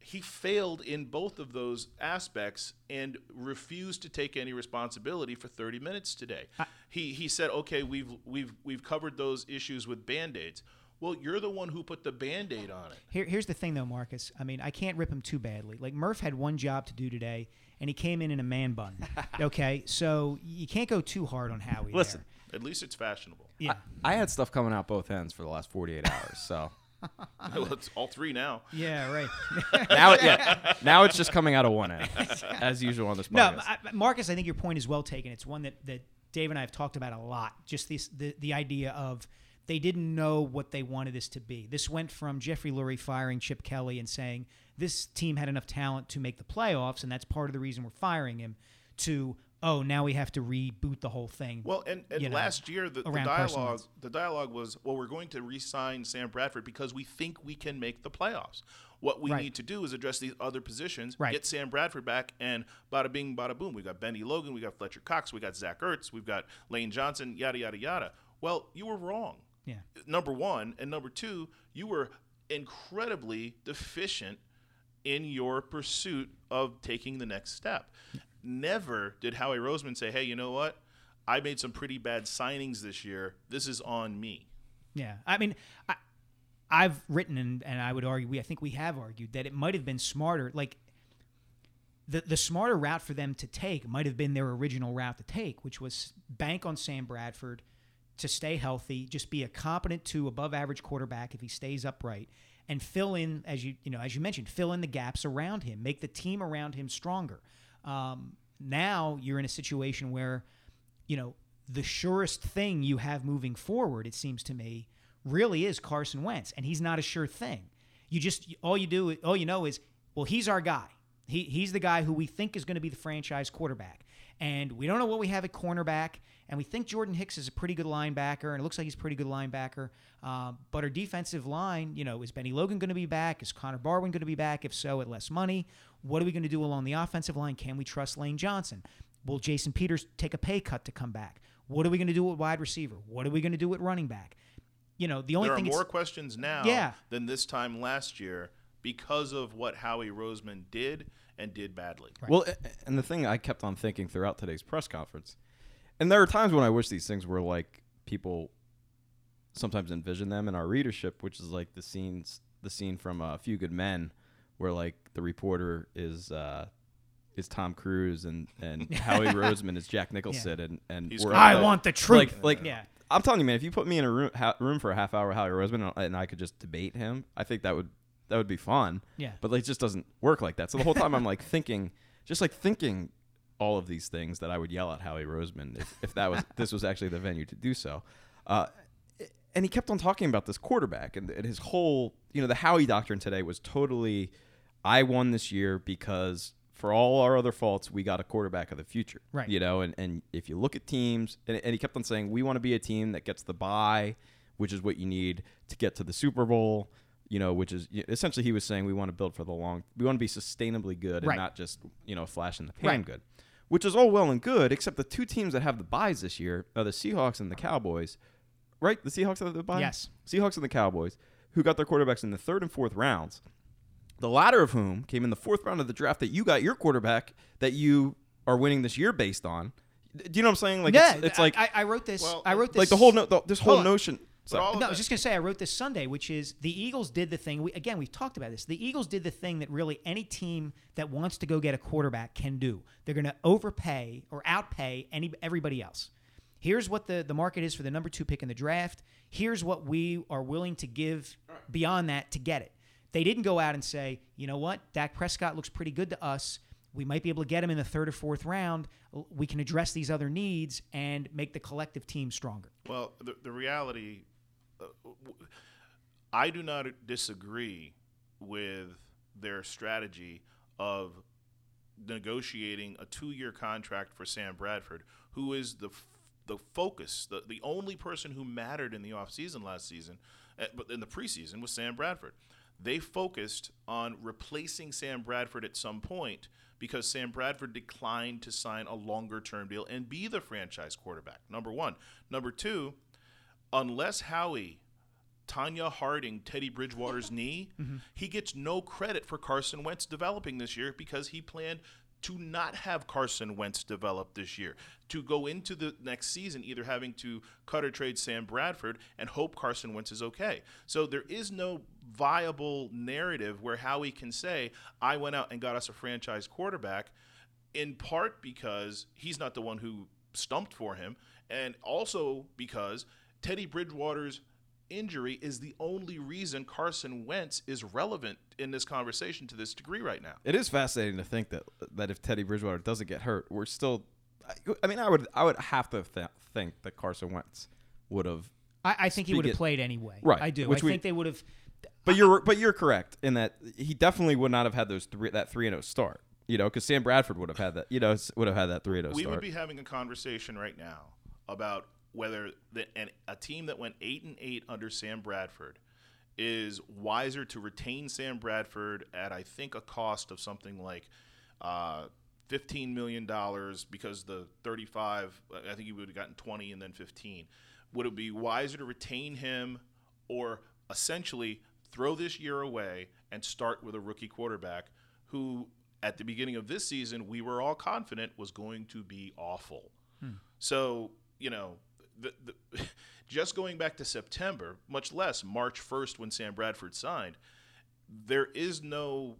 Speaker 6: He failed in both of those aspects and refused to take any responsibility for 30 minutes today. he he said, "Okay, we've we've we've covered those issues with band-aids." Well, you're the one who put the band-aid on it.
Speaker 5: Here, here's the thing, though, Marcus. I mean, I can't rip him too badly. Like Murph had one job to do today, and he came in in a man bun. (laughs) okay, so you can't go too hard on Howie.
Speaker 4: Listen,
Speaker 6: At least it's fashionable.
Speaker 5: there. yeah,
Speaker 4: I had stuff coming out both ends for the last 48 hours. So (laughs)
Speaker 6: well, it's all three now.
Speaker 5: yeah, right. (laughs)
Speaker 4: now, yeah, now it's just coming out of one end, (laughs) as usual on this
Speaker 5: No,
Speaker 4: podcast.
Speaker 5: I, Marcus, I think your point is well taken. It's one that, that Dave and I have talked about a lot. Just this, the, the idea of they didn't know what they wanted this to be. This went from Jeffrey Lurie firing Chip Kelly and saying this team had enough talent to make the playoffs, and that's part of the reason we're firing him, to, oh, now we have to reboot the whole thing.
Speaker 6: Well, and, and
Speaker 5: you know,
Speaker 6: last year the, the dialogue the dialogue was, well, we're going to re-sign Sam Bradford because we think we can make the playoffs. What we
Speaker 5: Right.
Speaker 6: need to do is address these other positions,
Speaker 5: Right.
Speaker 6: get Sam Bradford back, and bada bing, bada boom. We've got Bennie Logan, we got Fletcher Cox, we got Zach Ertz, we've got Lane Johnson, yada yada yada. Well, you were wrong.
Speaker 5: Yeah.
Speaker 6: Number one, and number two, you were incredibly deficient in your pursuit of taking the next step. Never did Howie Roseman say, "Hey, you know what? I made some pretty bad signings this year. This is on me."
Speaker 5: Yeah, I mean, I, I've written and, and I would argue we I think we have argued that it might have been smarter. Like the the smarter route for them to take might have been their original route to take, which was bank on Sam Bradford to stay healthy, just be a competent to above average quarterback if he stays upright, and fill in as you you know as you mentioned, fill in the gaps around him, make the team around him stronger. Um, now you're in a situation where you know, the surest thing you have moving forward, it seems to me, really is Carson Wentz, and he's not a sure thing. You just all you do, all you know is, well, he's our guy. He, he's the guy who we think is going to be the franchise quarterback, and we don't know what we have at cornerback, and we think Jordan Hicks is a pretty good linebacker, and it looks like he's a pretty good linebacker. Um, but our defensive line, you know, is Bennie Logan going to be back? Is Connor Barwin going to be back? If so, at less money, what are we going to do along the offensive line? Can we trust Lane Johnson? Will Jason Peters take a pay cut to come back? What are we going to do with wide receiver? What are we going to do with running back? You know, the only
Speaker 6: There are
Speaker 5: thing
Speaker 6: more questions now
Speaker 5: Yeah.
Speaker 6: than this time last year because of what Howie Roseman did and did badly.
Speaker 4: Well, and the thing I kept on thinking throughout today's press conference, and there are times when I wish these things were like people sometimes envision them in our readership, which is like the scenes, the scene from uh, A Few Good Men, where like the reporter is uh, is Tom Cruise and and (laughs) Howie Roseman is Jack Nicholson, and and
Speaker 6: He's
Speaker 4: we're.
Speaker 5: I
Speaker 6: Uh,
Speaker 5: want the truth.
Speaker 4: like like
Speaker 5: yeah.
Speaker 4: I'm telling you, man, if you put me in a room ha- room for a half hour, Howie Roseman, and- and I could just debate him, I think that would that would be fun.
Speaker 5: Yeah.
Speaker 4: But like, it just doesn't work like that. So the whole time I'm like (laughs) thinking, just like thinking all of these things that I would yell at Howie Roseman if, if that was this was actually the venue to do so. Uh, and he kept on talking about this quarterback and, and his whole, you know, the Howie doctrine today was totally, I won this year because for all our other faults, we got a quarterback of the future.
Speaker 5: Right.
Speaker 4: You know, and, and if you look at teams, and, and he kept on saying, we want to be a team that gets the bye, which is what you need to get to the Super Bowl. You know, which is essentially he was saying we want to build for the long, we want to be sustainably good
Speaker 5: Right.
Speaker 4: and not just you know flash in the pan
Speaker 5: Right.
Speaker 4: good, which is all well and good. Except the two teams that have the buys this year are the Seahawks and the Cowboys, right? The Seahawks have the bye.
Speaker 5: Yes.
Speaker 4: Seahawks and the Cowboys, who got their quarterbacks in the third and fourth rounds. The latter of whom came in the fourth round of the draft that you got your quarterback that you are winning this year based on. Do you know what I'm saying? Like
Speaker 5: yeah,
Speaker 4: it's, it's like
Speaker 5: I, I wrote this.
Speaker 6: Well,
Speaker 5: I wrote this.
Speaker 4: like the whole no, the, this whole
Speaker 5: Hold on.
Speaker 4: notion.
Speaker 6: Of
Speaker 5: No, I was just gonna say I wrote this Sunday, which is the Eagles did the thing. We, again, we've talked about this. The Eagles did the thing that really any team that wants to go get a quarterback can do. They're gonna overpay or outpay any everybody else. Here's what the, the market is for the number two pick in the draft. Here's what we are willing to give beyond that to get it. They didn't go out and say, you know what, Dak Prescott looks pretty good to us. We might be able to get him in the third or fourth round. We can address these other needs and make the collective team stronger.
Speaker 6: Well, the, the reality, I do not disagree with their strategy of negotiating a two-year contract for Sam Bradford, who is the f- the focus, the, the only person who mattered in the offseason last season, uh, but in the preseason was Sam Bradford. They focused on replacing Sam Bradford at some point because Sam Bradford declined to sign a longer term deal and be the franchise quarterback. Number one. Number two, unless Howie Tonya Harding, Teddy Bridgewater's knee, mm-hmm. he gets no credit for Carson Wentz developing this year because he planned to not have Carson Wentz develop this year, to go into the next season either having to cut or trade Sam Bradford and hope Carson Wentz is okay. So there is no viable narrative where Howie can say, I went out and got us a franchise quarterback, in part because he's not the one who stumped for him, and also because Teddy Bridgewater's injury is the only reason Carson Wentz is relevant in this conversation to this degree right now.
Speaker 4: It is fascinating to think that that if Teddy Bridgewater doesn't get hurt, we're still. I- I mean, I would I would have to th- think that Carson Wentz would have.
Speaker 5: I, I think he would have played anyway.
Speaker 4: Right,
Speaker 5: I do.
Speaker 4: which
Speaker 5: I
Speaker 4: we-
Speaker 5: think they would have.
Speaker 4: But you're but you're correct in that he definitely would not have had those three that three and zero start. You know, because Sam Bradford would have had that. You know, would have had that three and zero
Speaker 6: we
Speaker 4: start.
Speaker 6: would be having a conversation right now about whether the, an, a team that went eight and eight under Sam Bradford is wiser to retain Sam Bradford at I think a cost of something like uh, fifteen million dollars because the thirty-five I think he would have gotten twenty and then fifteen. Would it be wiser to retain him or essentially throw this year away and start with a rookie quarterback who at the beginning of this season we were all confident was going to be awful. So, you know, the, the, (laughs) just going back to September, much less March 1st when Sam Bradford signed, there is no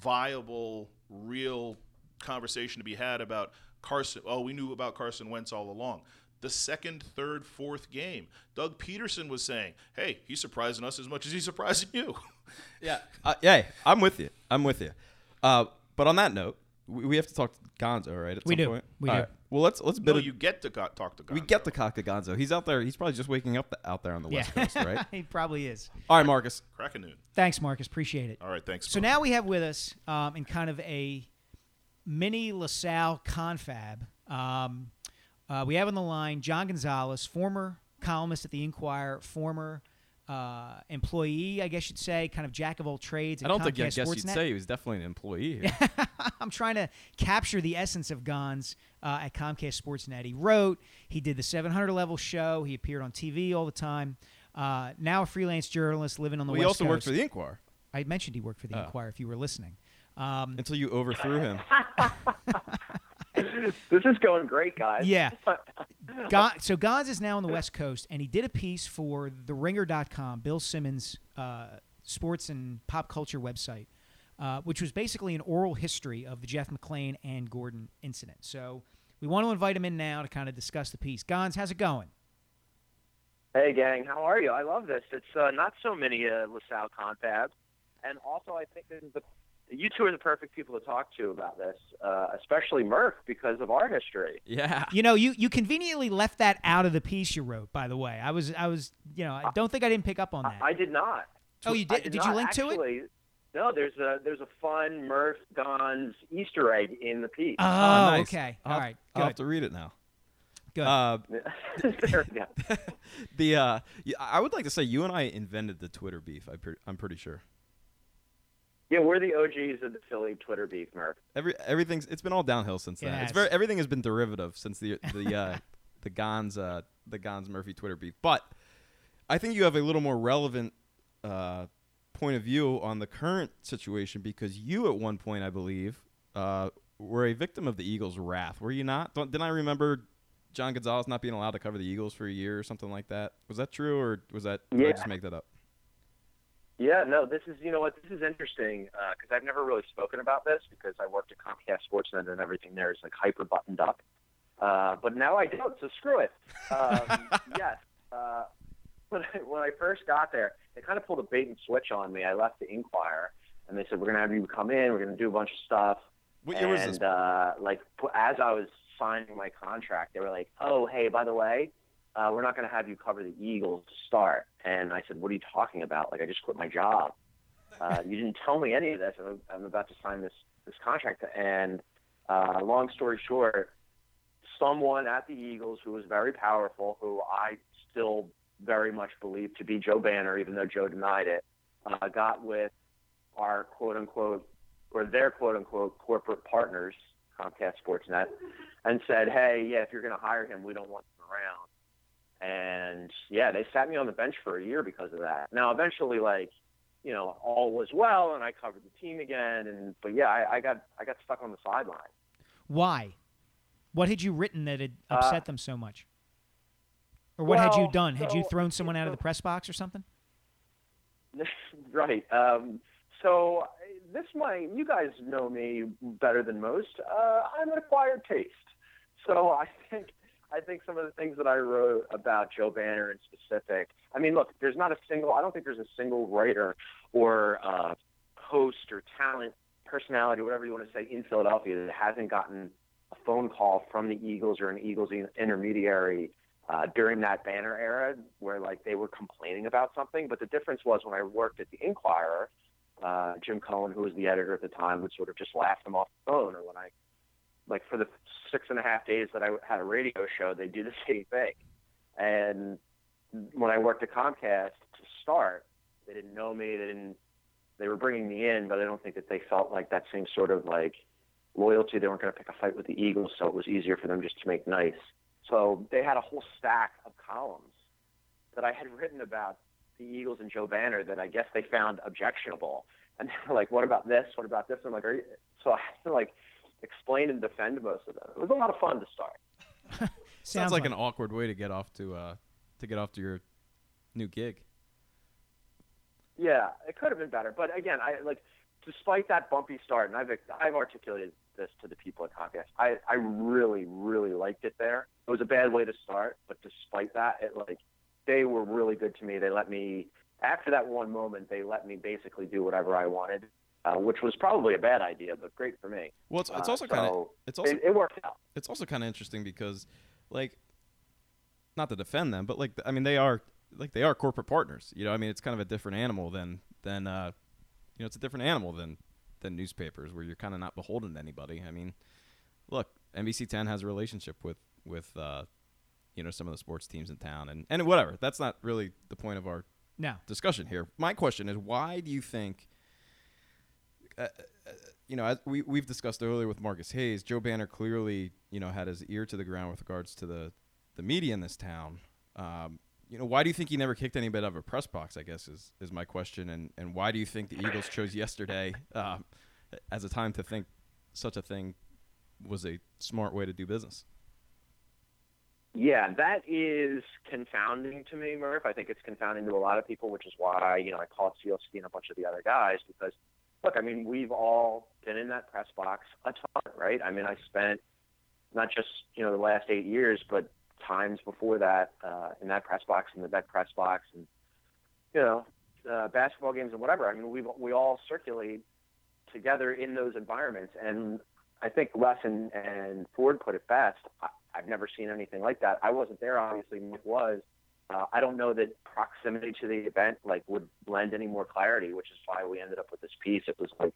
Speaker 6: viable, real conversation to be had about Carson. Oh, we knew about Carson Wentz all along. The second, third, fourth game, Doug Pederson was saying, "Hey, he's surprising us as much as he's surprising you." (laughs)
Speaker 4: Yeah, uh, yeah, I'm with you. I'm with you. Uh, but on that note, we, we have to talk to Gonzo, right? At
Speaker 5: We
Speaker 4: some
Speaker 5: do.
Speaker 4: Point?
Speaker 5: We
Speaker 4: All
Speaker 5: do.
Speaker 4: right. Well, let's let's
Speaker 6: no,
Speaker 4: bit.
Speaker 6: you get to go- talk to.
Speaker 4: we get to talk to Gonzo. He's out there. He's probably just waking up out there on the
Speaker 5: Yeah.
Speaker 4: West Coast, right? (laughs)
Speaker 5: he probably is.
Speaker 4: All right, Marcus.
Speaker 6: crack a noon.
Speaker 5: Thanks, Marcus. Appreciate it.
Speaker 6: All right, thanks.
Speaker 5: So
Speaker 6: Mo.
Speaker 5: now we have with us um, in kind of a mini LaSalle confab. Um, uh, we have on the line John Gonzalez, former columnist at the Inquirer, former uh, employee, I guess you'd say, kind of jack of all trades. At
Speaker 4: I don't think I
Speaker 5: Comcast
Speaker 4: guess you'd say he was definitely an employee here. (laughs)
Speaker 5: I'm trying to capture the essence of Gons uh, at Comcast Sportsnet. He wrote, he did the 700 level show, he appeared on TV all the time. Uh, now a freelance journalist living on the
Speaker 4: Well, he
Speaker 5: West
Speaker 4: also worked for the Inquirer
Speaker 5: I mentioned he worked for the
Speaker 4: Oh.
Speaker 5: Inquirer. If you were listening, um,
Speaker 4: until you overthrew him. (laughs) (laughs)
Speaker 7: This is going great, guys.
Speaker 5: Yeah. So Gons is now on the West Coast, and he did a piece for TheRinger.com, Bill Simmons' uh, sports and pop culture website, uh, which was basically an oral history of the Jeff McLane and Gordon incident. So we want to invite him in now to kind of discuss the piece. Gons, how's it going?
Speaker 7: Hey, gang, how are you? I love this. It's uh, not so many uh, LaSalle confabs, and also I think this is the you two are the perfect people to talk to about this, uh, especially Murph because of our history.
Speaker 4: Yeah.
Speaker 5: You know, you, you conveniently left that out of the piece you wrote. By the way, I was I was you know I don't think I didn't pick up on that.
Speaker 7: I, I did not.
Speaker 5: oh, you
Speaker 7: I
Speaker 5: did? Did, you
Speaker 7: not.
Speaker 5: link to it?
Speaker 7: No, there's a there's a fun Murph Gons Easter egg in the piece.
Speaker 5: Oh,
Speaker 4: nice.
Speaker 5: okay.
Speaker 4: I'll have-
Speaker 5: right.
Speaker 4: I'll have to read it now.
Speaker 5: Good.
Speaker 4: Uh, (laughs)
Speaker 7: There we go. (laughs)
Speaker 4: the uh, I would like to say you and I invented the Twitter beef. I pre- I'm pretty sure.
Speaker 7: Yeah, we're the OGs of the Philly Twitter beef, Murph.
Speaker 4: Every everything's it's been all downhill since
Speaker 5: It
Speaker 4: then. It's very everything has been derivative since the the uh, (laughs) the Gons uh, the Gons Murphy Twitter beef. But I think you have a little more relevant uh, point of view on the current situation because you at one point I believe uh, were a victim of the Eagles' wrath. Were you not? Don't, didn't I remember John Gonzalez not being allowed to cover the Eagles for a year or something like that? Was that true or was that did I just make that up?
Speaker 7: Yeah, no, this is you know what this is interesting because I've never really spoken about this because I worked at Comcast Sportsnet and everything there is like hyper buttoned up. Uh, but now I don't, so screw it. Um, (laughs) yes, uh, when I, when I first got there, they kind of pulled a bait and switch on me. I left the Inquirer and they said we're gonna have you come in, we're gonna do a bunch of stuff.
Speaker 4: What year was
Speaker 7: and
Speaker 4: this?
Speaker 7: uh, like as I was signing my contract, they were like, "Oh, hey, by the way, uh, we're not going to have you cover the Eagles to start." And I said, "What are you talking about? Like, I just quit my job. Uh, you didn't tell me any of this. I'm, about to sign this this contract." And uh, long story short, someone at the Eagles who was very powerful, who I still very much believe to be Joe Banner, even though Joe denied it, uh, got with our quote unquote or their quote unquote corporate partners, Comcast Sportsnet, and said, "Hey, yeah, if you're going to hire him, we don't want him around." And yeah, they sat me on the bench for a year because of that. Now, eventually, like you know, all was well, and I covered the team again. And but yeah, I, I got I got stuck on the sideline.
Speaker 5: Why? What had you written that had upset
Speaker 7: Uh,
Speaker 5: them so much? Or what had you done? Had you thrown someone out of the press box or something? (laughs)
Speaker 7: right. Um, so this might you guys know me better than most. Uh, I'm an acquired taste. So I think I think some of the things that I wrote about Joe Banner in specific. I mean, look, there's not a single. I don't think there's a single writer or uh, host or talent, personality, whatever you want to say, in Philadelphia that hasn't gotten a phone call from the Eagles or an Eagles intermediary uh, during that banner era where like they were complaining about something. But the difference was when I worked at the Inquirer, uh, Jim Cohen, who was the editor at the time, would sort of just laugh them off the phone. Or when I, like for the six and a half days that I had a radio show, they do the (laughs) same thing. And when I worked at Comcast to start, they didn't know me. They didn't. They were bringing me in, but I don't think that they felt like that same sort of like loyalty. They weren't going to pick a fight with the Eagles, so it was easier for them just to make nice. So they had a whole stack of columns that I had (laughs) written about the Eagles and Joe Banner that I guess they found objectionable. And (laughs) they were like, "What about this? What about this?" I'm like, Are you? so I like explain and defend most of them. It was a lot of fun to start. (laughs)
Speaker 4: Sounds, like, an awkward way to get off to uh to get off to your new gig.
Speaker 7: Yeah, it could have been better, but again, I like despite that bumpy start, and I've I've articulated this to the people at Comcast. I I really really liked it there. It was a bad way to start, but despite that, it like they were really good to me. They let me after that one moment, they let me basically do whatever I wanted, uh, which was probably a bad idea, but great for me.
Speaker 4: Well, it's, it's
Speaker 7: Uh,
Speaker 4: also kind of
Speaker 7: so
Speaker 4: it's also
Speaker 7: it, it worked out.
Speaker 4: it's also kind of interesting because like not to defend them but like i mean they are like they are corporate partners you know i mean it's kind of a different animal than than uh you know it's a different animal than than newspapers where you're kind of not beholden to anybody i mean look nbc 10 has a relationship with with uh you know some of the sports teams in town and and whatever that's not really the point of our
Speaker 5: No.
Speaker 4: discussion here my question is why do you think uh, you know, as we we've discussed earlier with Marcus Hayes, Joe Banner clearly, you know, had his ear to the ground with regards to the the media in this town. Um, you know, why do you think he never kicked anybody out of a press box? I guess is is my question, and and why do you think the Eagles chose yesterday (laughs) uh, as a time to think such a thing was a smart way to do business?
Speaker 7: Yeah, that is confounding to me, Murph. I think it's confounding to a lot of people, which is why, you know, I call it CLC and a bunch of the other guys because, look, I mean, we've all been in that press box a ton, right? I mean, I spent not just, you know, the last eight years, but times before that uh, in that press box, in the vet press box, and, you know, uh, basketball games and whatever. I mean, we we all circulate together in those environments. And I think Les and, and Ford put it best. I, I've never seen anything like that. I wasn't there, obviously. Nick was. Uh, I don't know that proximity to the event like would lend any more clarity, which is why we ended up with this piece. It was like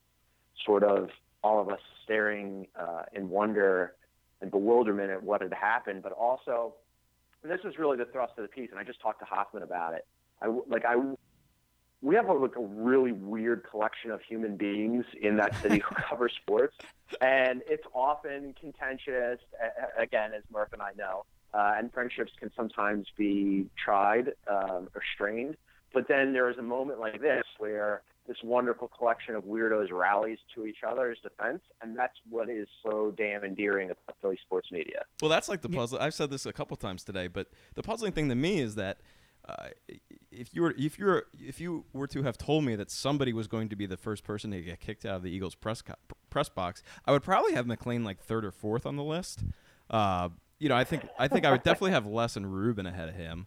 Speaker 7: sort of all of us staring uh, in wonder and bewilderment at what had happened, but also this was really the thrust of the piece. And I just talked to Hoffman about it. I like I we have a, like a really weird collection of human beings in that city who (laughs) cover sports, and it's often contentious. Again, as Murph and I know, uh, and friendships can sometimes be tried um, or strained. But then there is a moment like this where this wonderful collection of weirdos rallies to each other's defense, and that's what is so damn endearing about Philly sports media.
Speaker 4: Well, that's like the puzzle. I've said this a couple times today, but the puzzling thing to me is that uh, if you were if you were if you were to have told me that somebody was going to be the first person to get kicked out of the Eagles press co- press box, I would probably have McLane like third or fourth on the list. Uh, you know, I think I think I would definitely have Les and Reuben ahead of him.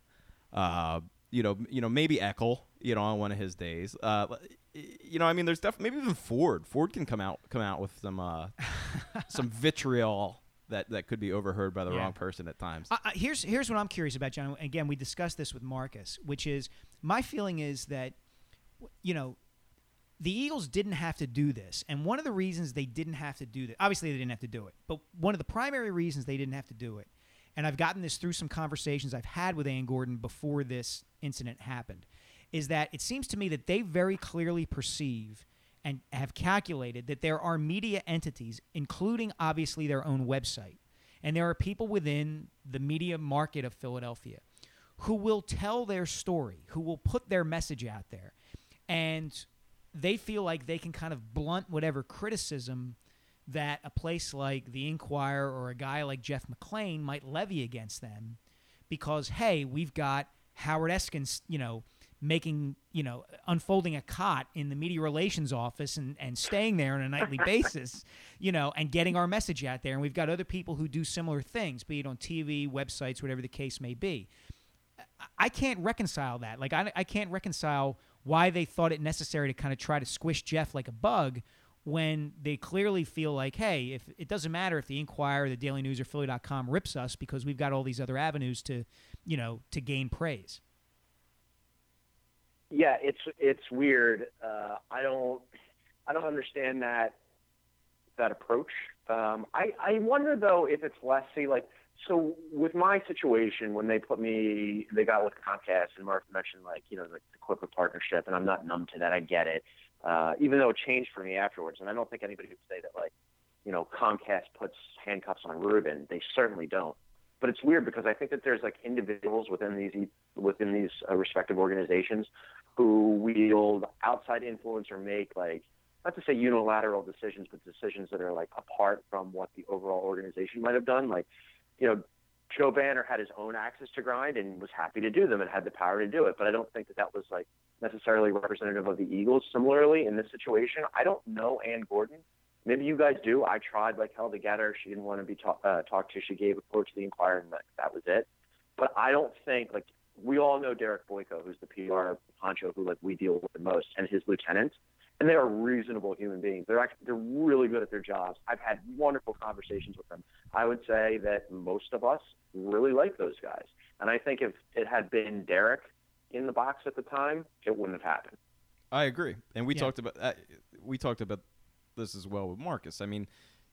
Speaker 4: Uh, you know, you know maybe Eckel. You know, on one of his days. Uh, you know, I mean, there's definitely maybe even Ford. Ford can come out come out with some uh, (laughs) some vitriol that that could be overheard by the
Speaker 5: Yeah.
Speaker 4: wrong person at times.
Speaker 5: Uh, here's here's what I'm curious about, John. Again, we discussed this with Marcus, which is my feeling is that, you know, the Eagles didn't have to do this. And one of the reasons they didn't have to do that, obviously they didn't have to do it, but one of the primary reasons they didn't have to do it, and I've gotten this through some conversations I've had with Anne Gordon before this incident happened, is that it seems to me that they very clearly perceive and have calculated that there are media entities, including obviously their own website, and there are people within the media market of Philadelphia who will tell their story, who will put their message out there. And they feel like they can kind of blunt whatever criticism that a place like the Inquirer or a guy like Jeff McLane might levy against them because hey, we've got Howard Eskins, you know, making, you know, unfolding a cot in the media relations office and, and staying there on a nightly (laughs) basis, you know, and getting our message out there. And we've got other people who do similar things, be it on TV, websites, whatever the case may be. I can't reconcile that. Like, I, I can't reconcile why they thought it necessary to kind of try to squish Jeff like a bug when they clearly feel like, hey, if it doesn't matter if the Inquirer, the Daily News, or Philly.com rips us because we've got all these other avenues to, you know, to gain praise.
Speaker 7: Yeah, it's it's weird. Uh, I don't I don't understand that that approach. Um, I I wonder though if it's less see like so with my situation when they put me they got with Comcast and Mark mentioned like you know the corporate partnership and I'm not numb to that I get it uh, even though it changed for me afterwards. And I don't think anybody would say that like you know Comcast puts handcuffs on Reuben they certainly don't. But it's weird because I think that there's like individuals within these within these uh, respective organizations who wield outside influence or make like not to say unilateral decisions, but decisions that are like apart from what the overall organization might have done. Like you know, Joe Banner had his own axes to grind and was happy to do them and had the power to do it. But I don't think that that was like necessarily representative of the Eagles. Similarly, in this situation, I don't know Anne Gordon. Maybe you guys do. I tried like hell to get her. She didn't want to be talk, uh, talked to. She gave a quote to the Inquirer, and that, that was it. But I don't think like we all know Derek Boyko, who's the PR honcho who like we deal with the most, and his lieutenant and they are reasonable human beings. They're actually they're really good at their jobs. I've had wonderful conversations with them. I would say that most of us really like those guys, and I think if it had been Derek in the box at the time, it wouldn't have happened.
Speaker 4: I agree, and we
Speaker 5: Yeah.
Speaker 4: talked about uh, we talked about this as well with Marcus. I mean,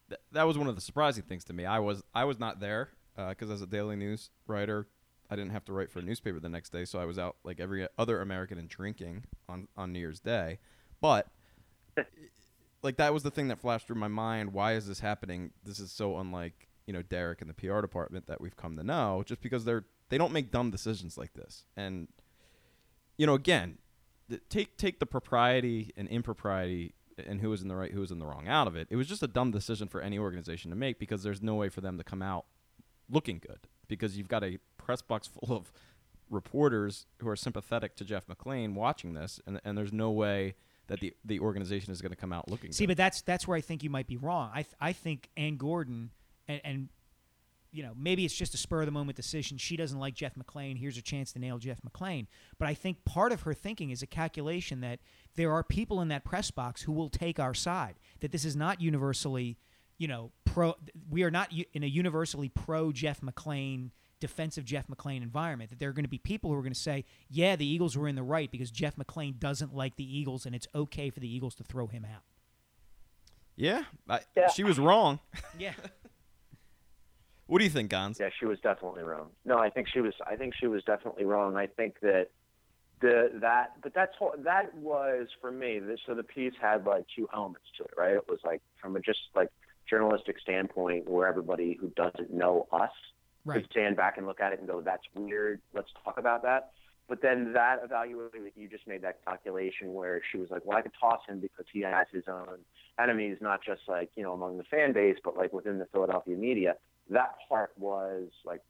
Speaker 4: th- that was one of the surprising things to me. I was I was not there because as a daily news writer, I didn't have to write for a newspaper the next day, so I was out like every other American and drinking on on New Year's Day. But (laughs) like that was the thing that flashed through my mind. Why is this happening? This is so unlike you know Derek and the PR department that we've come to know. Just because they're they don't make dumb decisions like this, and you know again, take take the propriety and impropriety and who was in the right, who was in the wrong out of it. It was just a dumb decision for any organization to make because there's no way for them to come out looking good because you've got a press box (laughs) full of reporters who are sympathetic to Jeff McLane watching this, and and there's no way that the the organization is going to come out looking.
Speaker 5: See,
Speaker 4: good.
Speaker 5: but that's that's where I think you might be wrong. I th- I think Anne Gordon and, and you know maybe it's just a spur of the moment decision. She doesn't like Jeff McLane. Here's a chance to nail Jeff McLane. But I think part of her thinking is a calculation that there are people in that press box who will take our side. That this is not universally, you know, pro. We are not u- in a universally pro Jeff McLane defensive Jeff McLane environment. That there are going to be people who are going to say, "Yeah, the Eagles were in the right because Jeff McLane doesn't like the Eagles, and it's okay for the Eagles to throw him out."
Speaker 4: yeah, I,
Speaker 7: Yeah.
Speaker 4: she was wrong. (laughs)
Speaker 5: Yeah.
Speaker 4: What do you think, Gons?
Speaker 7: Yeah, she was definitely wrong. No, I think she was. I think she was definitely wrong. I think that the that, but that's whole- that was for me. This, so the piece had like two elements to it, right? It was like from a just like journalistic standpoint, where everybody who doesn't know us
Speaker 5: Right.
Speaker 7: could stand back and look at it and go, "That's weird. Let's talk about that." But then that evaluating that you just made that calculation where she was like, "Well, I could toss him because he has his own enemies, not just like you know among the fan base, but like within the Philadelphia media." That part was like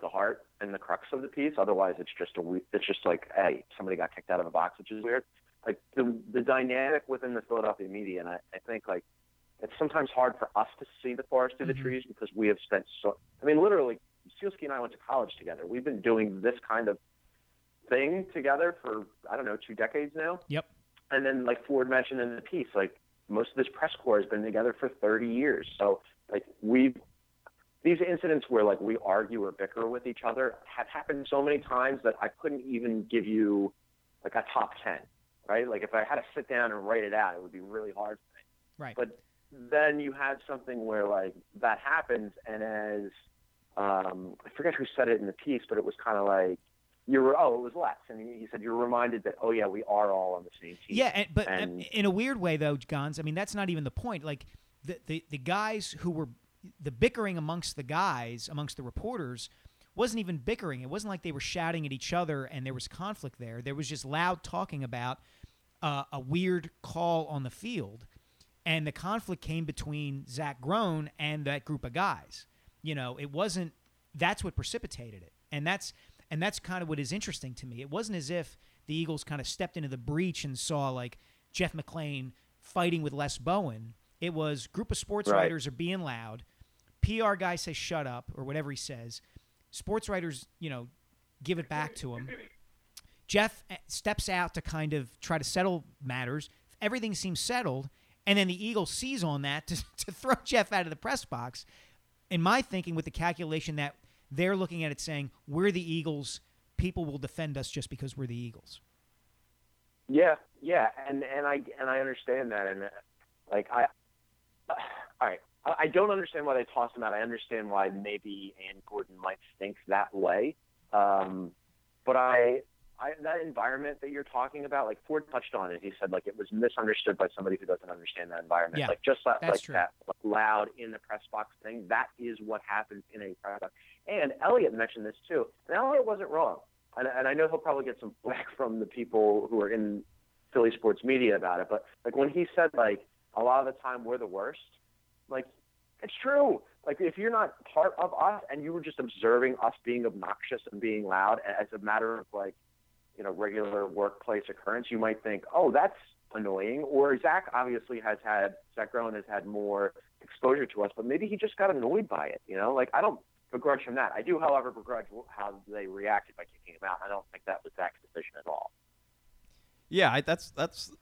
Speaker 7: the heart and the crux of the piece. Otherwise, it's just a it's just like, hey, somebody got kicked out of a box, which is weird. Like the the dynamic within the Philadelphia media, and I, I think like it's sometimes hard for us to see the forest through the mm-hmm. trees because we have spent so. I mean, literally, Sielski and I went to college together. We've been doing this kind of thing together for I don't know two decades now.
Speaker 5: Yep.
Speaker 7: And then like Ford mentioned in the piece, like most of this press corps has been together for 30 years. So like we've these incidents where like we argue or bicker with each other have happened so many times that I couldn't even give you like a top 10 right? Like if I had to sit down and write it out, it would be really hard for me.
Speaker 5: Right.
Speaker 7: But then you had something where like that happens, and as um, I forget who said it in the piece, but it was kind of like you were oh it was Les, and he said you're reminded that oh yeah we are all on the same team.
Speaker 5: Yeah, and, but
Speaker 7: And-
Speaker 5: in a weird way, though, Gons. I mean, that's not even the point. Like the, the the guys who were the bickering amongst the guys amongst the reporters wasn't even bickering. It wasn't like they were shouting at each other and there was conflict there. There was just loud talking about uh, a weird call on the field, and the conflict came between Zach Groen and that group of guys. You know, it wasn't. That's what precipitated it, and that's and that's kind of what is interesting to me. It wasn't as if the Eagles kind of stepped into the breach and saw like Jeff McLane fighting with Les Bowen. It was group of sports
Speaker 7: Right.
Speaker 5: writers are being loud. PR guy says shut up or whatever he says. Sports writers, you know, give it back to him. Jeff eh, steps out to kind of try to settle matters. Everything seems settled, and then the Eagle sees on that to, (laughs) to throw Jeff out of the press box. In my thinking, with the calculation that they're looking at it saying, we're the Eagles, people will defend us just because we're the Eagles.
Speaker 7: Yeah, yeah, and and I and I understand that, and uh, like I, all right, I I don't understand why they tossed him out. I understand why maybe Anne Gordon might think that way, um, but I, I that environment that you're talking about, like Ford touched on it. He said like it was misunderstood by somebody who doesn't understand that environment.
Speaker 5: Yeah,
Speaker 7: like just like, like
Speaker 5: true.
Speaker 7: that like, loud in the press box thing. That is what happens in a press box. And Elliot mentioned this too, and Elliot wasn't wrong and, and I know he'll probably get some (laughs) flack from the people who are in Philly sports media about it. But like when he said like a lot of the time we're the worst, like it's true. Like if you're not part of us and you were just observing us being obnoxious and being loud as a matter of like you know regular workplace occurrence, you might think, oh, that's annoying. Or Zach obviously has had Zach Groen has had more exposure to us, but maybe he just got annoyed by it. You know, like I don't begrudge him that. I do, however, begrudge how they reacted by kicking him out. I don't think that was Zach's decision at all.
Speaker 4: Yeah, I, that's that's.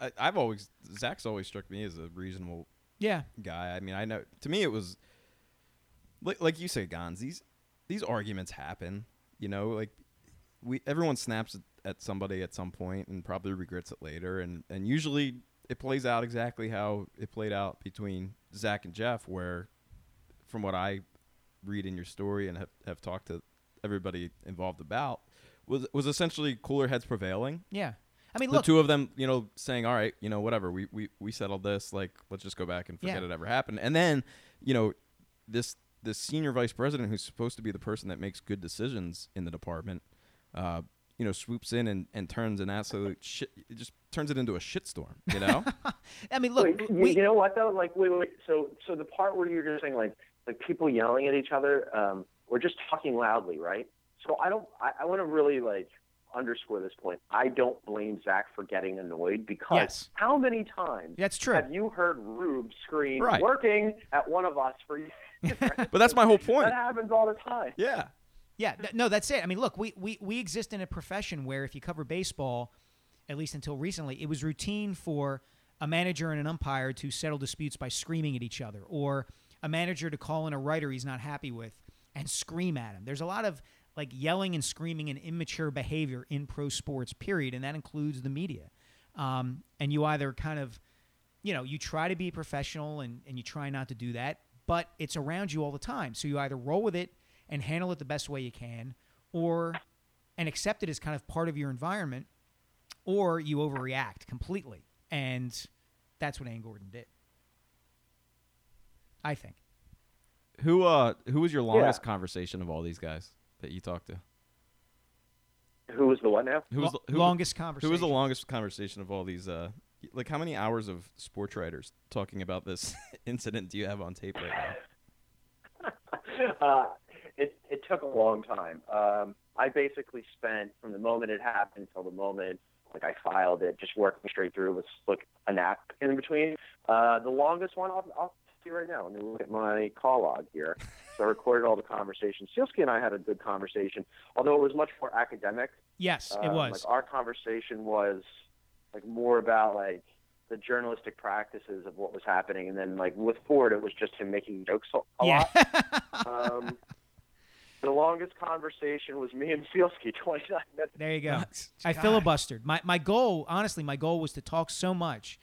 Speaker 4: I, I've always Zach's always struck me as a reasonable
Speaker 5: Yeah.
Speaker 4: guy. I mean, I know to me it was like, like you say, Gons. These these arguments happen. You know, like we everyone snaps at, somebody at some point and probably regrets it later, and and usually it plays out exactly how it played out between Zach and Jeff, where from what I read in your story and have, have talked to everybody involved about was was essentially cooler heads prevailing
Speaker 5: Yeah. I mean,
Speaker 4: the
Speaker 5: look,
Speaker 4: two of them, you know, saying, "All right, you know, whatever, we we we settled this. Like, let's just go back and forget
Speaker 5: Yeah.
Speaker 4: it ever happened." And then, you know, this this senior vice president, who's supposed to be the person that makes good decisions in the department, uh, you know, swoops in and, and turns an absolute (laughs) shit. It just turns it into a shitstorm. You know? (laughs)
Speaker 5: I mean, look,
Speaker 7: Wait, you,
Speaker 5: we,
Speaker 7: you know what though? Like, wait, wait. So, so the part where you're just saying like, like people yelling at each other, um, or just talking loudly, right? So I don't. I, I want to really like underscore this point. I don't blame Zach for getting annoyed because
Speaker 5: Yes.
Speaker 7: how many times
Speaker 5: that's true.
Speaker 7: have you heard Rube scream
Speaker 4: Right.
Speaker 7: "working" at one of us for? (laughs)
Speaker 4: but that's my whole point.
Speaker 7: that happens all the time.
Speaker 4: Yeah.
Speaker 5: Yeah, th- no, that's it. I mean, look, we, we, we exist in a profession where if you cover baseball, at least until recently, it was routine for a manager and an umpire to settle disputes by screaming at each other, or a manager to call in a writer he's not happy with and scream at him. There's a lot of like yelling and screaming and immature behavior in pro sports, period, and that includes the media. Um, and you either kind of, you know, you try to be professional and, and you try not to do that, but it's around you all the time. So you either roll with it and handle it the best way you can, or and accept it as kind of part of your environment, or you overreact completely. And that's what Anne Gordon did. I think.
Speaker 4: Who uh who was your longest conversation of all these guys that you talked to?
Speaker 7: Who was the what now?
Speaker 4: Who was the, who,
Speaker 5: longest conversation?
Speaker 4: Who was the longest conversation of all these? Uh, like how many hours of sports writers talking about this (laughs) incident do you have on tape right now? (laughs)
Speaker 7: uh, it it took a long time. Um, I basically spent from the moment it happened till the moment like I filed it, just working straight through with like a nap in between. Uh, the longest one I'll, I'll see right now. Let me look at my call log here. So I recorded all the conversations. Sielski and I had a good conversation, although it was much more academic.
Speaker 5: Yes, it
Speaker 7: Um,
Speaker 5: was.
Speaker 7: Like our conversation was like more about like the journalistic practices of what was happening, and then like with Ford, it was just him making jokes a, a
Speaker 5: yeah.
Speaker 7: lot. (laughs) Um, The longest conversation was me and Sielski, (laughs) 29 minutes.
Speaker 5: There you go.
Speaker 4: Nuts.
Speaker 5: I filibustered. My my goal, honestly, my goal was to talk so much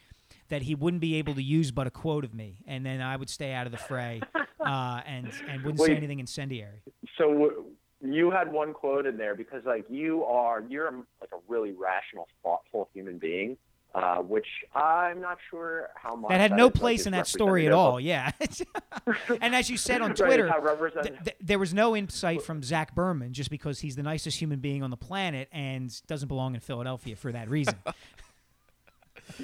Speaker 5: that he wouldn't be able to use but a quote of me, and then I would stay out of the fray (laughs) uh, and and wouldn't say anything incendiary.
Speaker 7: So w- you had one quote in there because like you are you're like a really rational, thoughtful human being, uh, which I'm not sure how much
Speaker 5: That had no
Speaker 7: is, like,
Speaker 5: place
Speaker 7: is
Speaker 5: in that story at all. Yeah. (laughs) and as you said on
Speaker 7: of- (laughs) right,
Speaker 5: Twitter, th- th- there was no insight from Zach Berman just because he's the nicest human being on the planet and doesn't belong in Philadelphia for that reason. (laughs)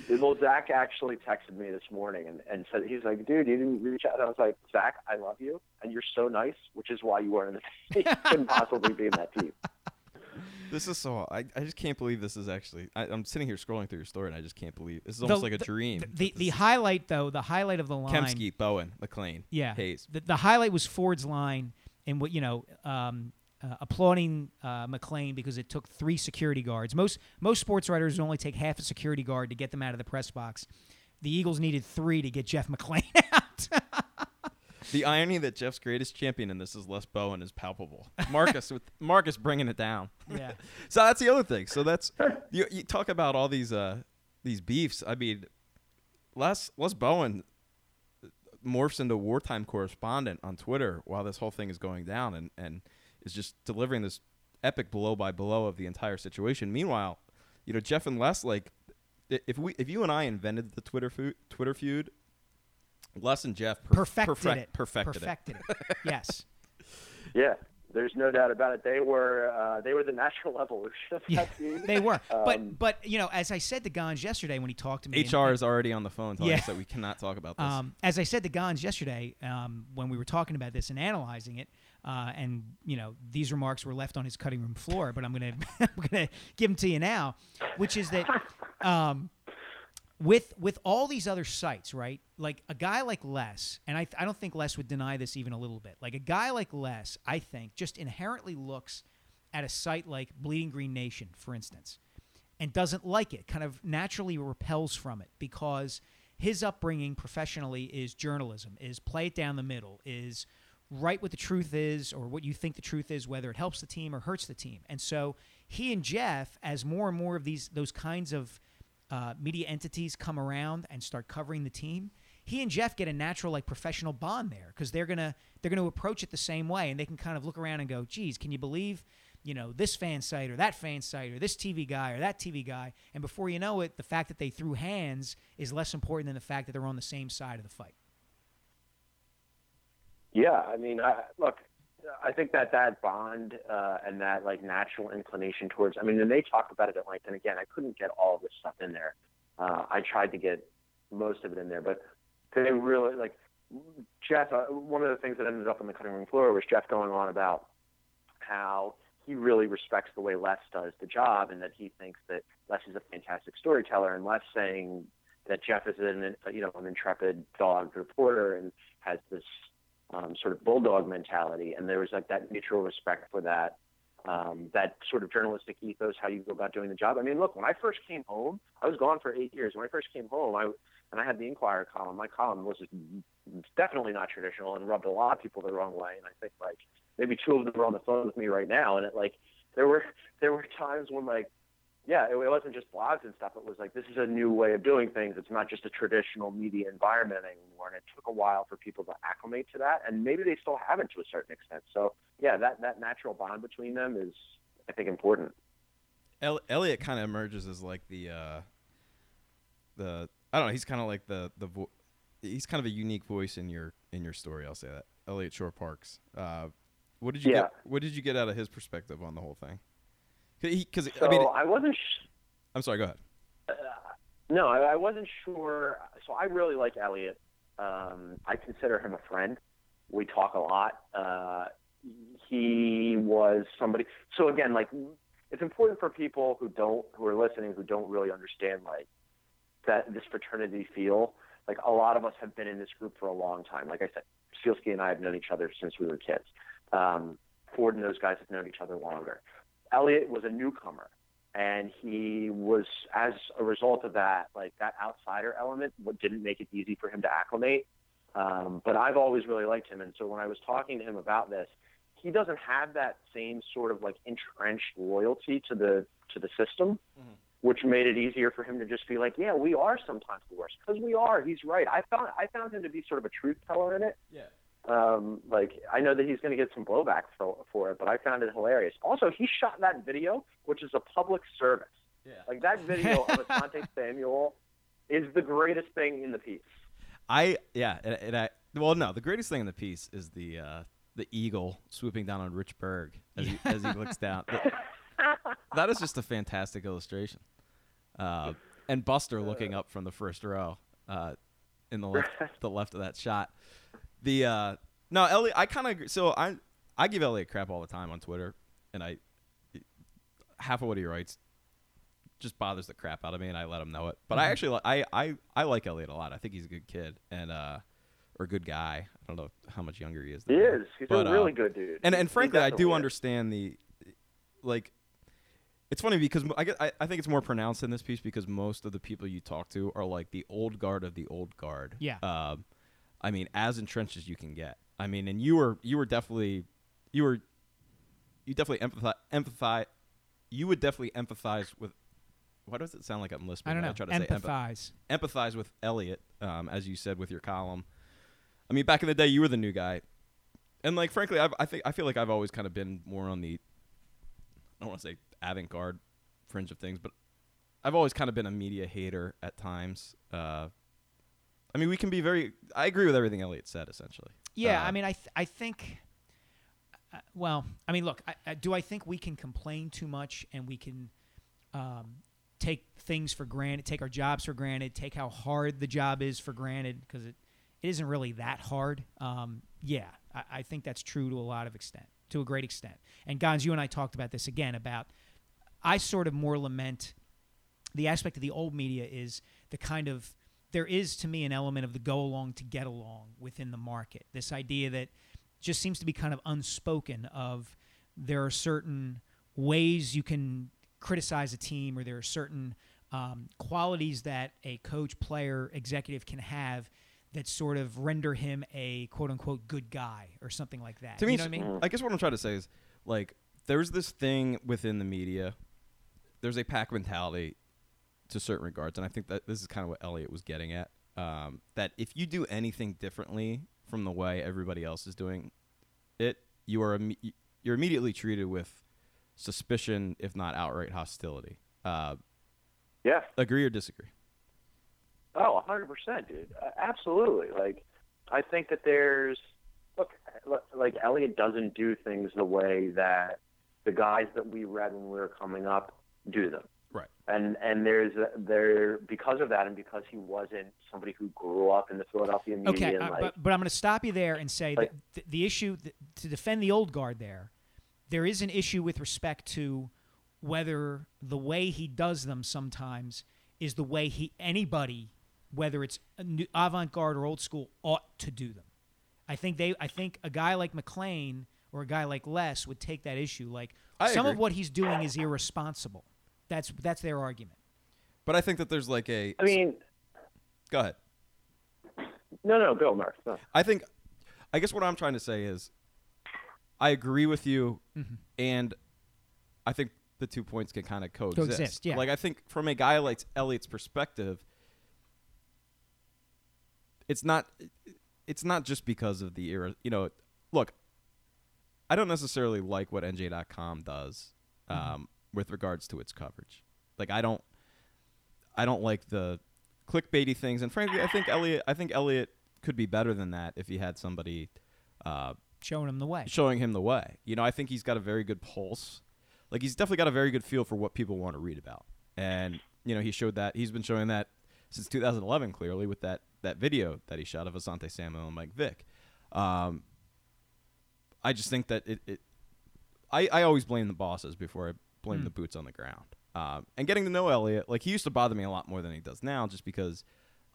Speaker 7: Well, Zach actually texted me this morning and, and said he's like, dude, you didn't reach out. And I was like, Zach, I love you, and you're so nice, which is why you weren't in the team. You couldn't possibly be in that team.
Speaker 4: This is so. I, I just can't believe this is actually. I, I'm sitting here scrolling through your story, and I just can't believe this is almost
Speaker 5: The-
Speaker 4: like a
Speaker 5: the-
Speaker 4: dream.
Speaker 5: The, the, the highlight, though, the highlight of the line.
Speaker 4: Kempski, Bowen, McLane,
Speaker 5: Yeah.
Speaker 4: Hayes.
Speaker 5: The, the highlight was Ford's line and what you know, um, uh, applauding uh, McLane because it took three security guards. Most most sports writers only take half a security guard to get them out of the press box. The Eagles needed three to get Jeff McLane (laughs) out.
Speaker 4: The irony that Jeff's greatest champion in this is Les Bowen is palpable. Marcus with (laughs) Marcus bringing it down.
Speaker 5: yeah. (laughs)
Speaker 4: So that's the other thing. So that's you, you talk about all these uh these beefs. I mean, Les Les Bowen morphs into wartime correspondent on Twitter while this whole thing is going down, and and is just delivering this epic blow by blow of the entire situation. Meanwhile, you know Jeff and Les like if we if you and I invented the Twitter feud, Twitter feud, Les and Jeff per-
Speaker 5: Perfected
Speaker 4: perfect-
Speaker 5: it.
Speaker 4: perfected, it.
Speaker 5: Perfected it. (laughs) Yes.
Speaker 7: Yeah, there's no doubt about it. They were uh, they were the natural (laughs) evolution of
Speaker 5: Yeah,
Speaker 7: team.
Speaker 5: they were. but
Speaker 7: Um,
Speaker 5: but you know, as I said to Gons yesterday when he talked to me, and-
Speaker 4: HR is already on the phone telling
Speaker 5: Yeah.
Speaker 4: us that we cannot talk about this.
Speaker 5: Um, as I said to Gons yesterday, um, when we were talking about this and analyzing it, uh, and you know these remarks were left on his cutting room floor, but I'm gonna (laughs) I'm gonna give them to you now, which is that um, with with all these other sites, right? Like a guy like Les, and I I don't think Les would deny this even a little bit. Like a guy like Les, I think just inherently looks at a site like Bleeding Green Nation, for instance, and doesn't like it, kind of naturally repels from it because his upbringing professionally is journalism, is play it down the middle, is write what the truth is or what you think the truth is, whether it helps the team or hurts the team. And so he and Jeff, as more and more of these those kinds of uh, media entities come around and start covering the team, he and Jeff get a natural like professional bond there because they're gonna they're gonna approach it the same way and they can kind of look around and go, geez, can you believe? You know, this fan site or that fan site or this TV guy or that TV guy. And before you know it, the fact that they threw hands is less important than the fact that they're on the same side of the fight.
Speaker 7: Yeah, I mean, I, look, I think that that bond uh, and that like natural inclination towards. I mean, and they talk about it at length. And again, I couldn't get all of this stuff in there. Uh, I tried to get most of it in there, but they really like Jeff. Uh, one of the things that ended up on the cutting room floor was Jeff going on about how he really respects the way Les does the job, and that he thinks that Les is a fantastic storyteller, and Les saying that Jeff is an you know an intrepid dog reporter and has this um, sort of bulldog mentality, and there was like that mutual respect for that, um, that sort of journalistic ethos, how you go about doing the job. I mean, look, when I first came home, I was gone for eight years. When I first came home, I and I had the Inquirer column. My column was definitely not traditional and rubbed a lot of people the wrong way. And I think like maybe two of them are on the phone with me right now, and it like there were there were times when like yeah, it, it wasn't just blogs and stuff. It was like this is a new way of doing things. It's not just a traditional media environment anymore, and it took a while for people to acclimate to that, and maybe they still haven't to a certain extent. So yeah, that that natural bond between them is, I think, important.
Speaker 4: El- Elliot kind of emerges as like the uh, the I don't know. He's kind of like the the vo- he's kind of a unique voice in your in your story. I'll say that Elliot Shorr-Parks. Uh, what did you
Speaker 7: Yeah.
Speaker 4: get? What did you get out of his perspective on the whole thing? Because
Speaker 7: So
Speaker 4: I mean,
Speaker 7: I wasn't. Sh-
Speaker 4: I'm sorry. Go ahead.
Speaker 7: No, I, I wasn't sure. So I really like Elliot. Um, I consider him a friend. We talk a lot. Uh, he was somebody. So again, like it's important for people who don't, who are listening, who don't really understand like that this fraternity feel. Like a lot of us have been in this group for a long time. Like I said, Sielski and I have known each other since we were kids. Um, Ford and those guys have known each other longer. Elliot was a newcomer and he was as a result of that like that outsider element what didn't make it easy for him to acclimate um, but i've always really liked him and so when i was talking to him about this he doesn't have that same sort of like entrenched loyalty to the to the system, which made it easier for him to just be like, yeah, we are sometimes the worst because we are. He's right. I found I found him to be sort of a truth teller in it.
Speaker 4: Yeah.
Speaker 7: Um, like I know that he's going to get some blowback for, for it, but I found it hilarious. Also, he shot that video, which is a public service.
Speaker 4: Yeah.
Speaker 7: Like that video of Asante (laughs) Samuel is the greatest thing in the piece.
Speaker 4: I yeah, and, and I well no, the greatest thing in the piece is the uh, the eagle swooping down on Rich Berg as he as he looks down. (laughs) That- that is just a fantastic illustration. Uh, and Buster looking up from the first row uh, in the left the left of that shot. The uh, no Elliot, I kind of so I I give Elliot crap all the time on Twitter, and I half of what he writes just bothers the crap out of me, and I let him know it. But I actually I, I I like Elliot a lot. I think he's a good kid and uh or a good guy. I don't know how much younger he is.
Speaker 7: He is. He's
Speaker 4: But,
Speaker 7: a
Speaker 4: uh,
Speaker 7: really good dude.
Speaker 4: And and frankly, I do
Speaker 7: is.
Speaker 4: understand the like. It's funny because I get I, I think it's more pronounced in this piece because most of the people you talk to are like the old guard of the old guard.
Speaker 5: Yeah.
Speaker 4: Um, I mean, as entrenched as you can get. I mean, and you were you were definitely you were you definitely empathize empathize you would definitely empathize with. Why does it sound like I'm lisping?
Speaker 5: I don't know.
Speaker 4: try to say empath-
Speaker 5: Empathize.
Speaker 4: empathize with Elliot, um, as you said with your column. I mean, back in the day, you were the new guy, and like frankly, I've, I think I feel like I've always kind of been more on the I don't want to say avant-garde fringe of things, but I've always kind of been a media hater at times. Uh, I mean, we can be very. I agree with everything Elliot said, essentially.
Speaker 5: Yeah,
Speaker 4: Uh,
Speaker 5: I mean, I th- I think. Uh, well, I mean, look, I, I, do I think we can complain too much and we can um, take things for granted, take our jobs for granted, take how hard the job is for granted because it, it isn't really that hard. Um, yeah, I, I think that's true to a lot of extent, to a great extent. And Gons, you and I talked about this again about. I sort of more lament the aspect of the old media is the kind of there is to me an element of the go along to get along within the market. This idea that just seems to be kind of unspoken of there are certain ways you can criticize a team or there are certain um, qualities that a coach, player, executive can have that sort of render him a quote unquote good guy or something like that.
Speaker 4: To me,
Speaker 5: you know what I mean?
Speaker 4: I guess what I'm trying to say is like there's this thing within the media. There's a pack mentality to certain regards, and I think that this is kind of what Elliot was getting at. Um, that if you do anything differently from the way everybody else is doing it, you are imme- you're immediately treated with suspicion, if not outright hostility. Uh,
Speaker 7: Yeah.
Speaker 4: agree or disagree?
Speaker 7: Oh, 100%, dude. Uh, absolutely. Like, I think that there's, look, like, Elliot doesn't do things the way that the guys that we read when we were coming up do them.
Speaker 4: Right.
Speaker 7: And and there's there because of that, and because he wasn't somebody who grew up in the Philadelphia media.
Speaker 5: Okay,
Speaker 7: and
Speaker 5: uh,
Speaker 7: like,
Speaker 5: but, but I'm going to stop you there and say
Speaker 7: Like-
Speaker 5: that th- the issue th- to defend the old guard there, there is an issue with respect to whether the way he does them sometimes is the way he anybody, whether it's avant-garde or old school, ought to do them. I think they. I think a guy like McLane or a guy like Les would take that issue. Like
Speaker 4: I
Speaker 5: some of what he's doing is irresponsible. That's that's their argument.
Speaker 4: But I think that there's like a.
Speaker 7: I mean,
Speaker 4: go ahead.
Speaker 7: no, no, go, Mark. No.
Speaker 4: I think, I guess what I'm trying to say is, I agree with you,
Speaker 5: Mm-hmm.
Speaker 4: and I think the two points can kind of coexist.
Speaker 5: Coexist, yeah.
Speaker 4: Like I think from a guy like Elliot's perspective, it's not, it's not just because of the era. You know, look, I don't necessarily like what NJ.com does um,
Speaker 5: Mm-hmm.
Speaker 4: With regards to its coverage. Like I don't, I don't like the clickbaity things, and frankly, I think Elliot, I think Elliot could be better than that if he had somebody uh,
Speaker 5: Showing him the way.
Speaker 4: showing him the way. You know, I think he's got a very good pulse. Like he's definitely got a very good feel for what people want to read about, and you know, he showed that. He's been showing that since 2011, clearly with that that video that he shot of Asante Samuel and Mike Vick. Um, I just think that it. it I, I always blame the bosses before I blame the boots on the ground. Um, and getting to know Elliot, like he used to bother me a lot more than he does now, just because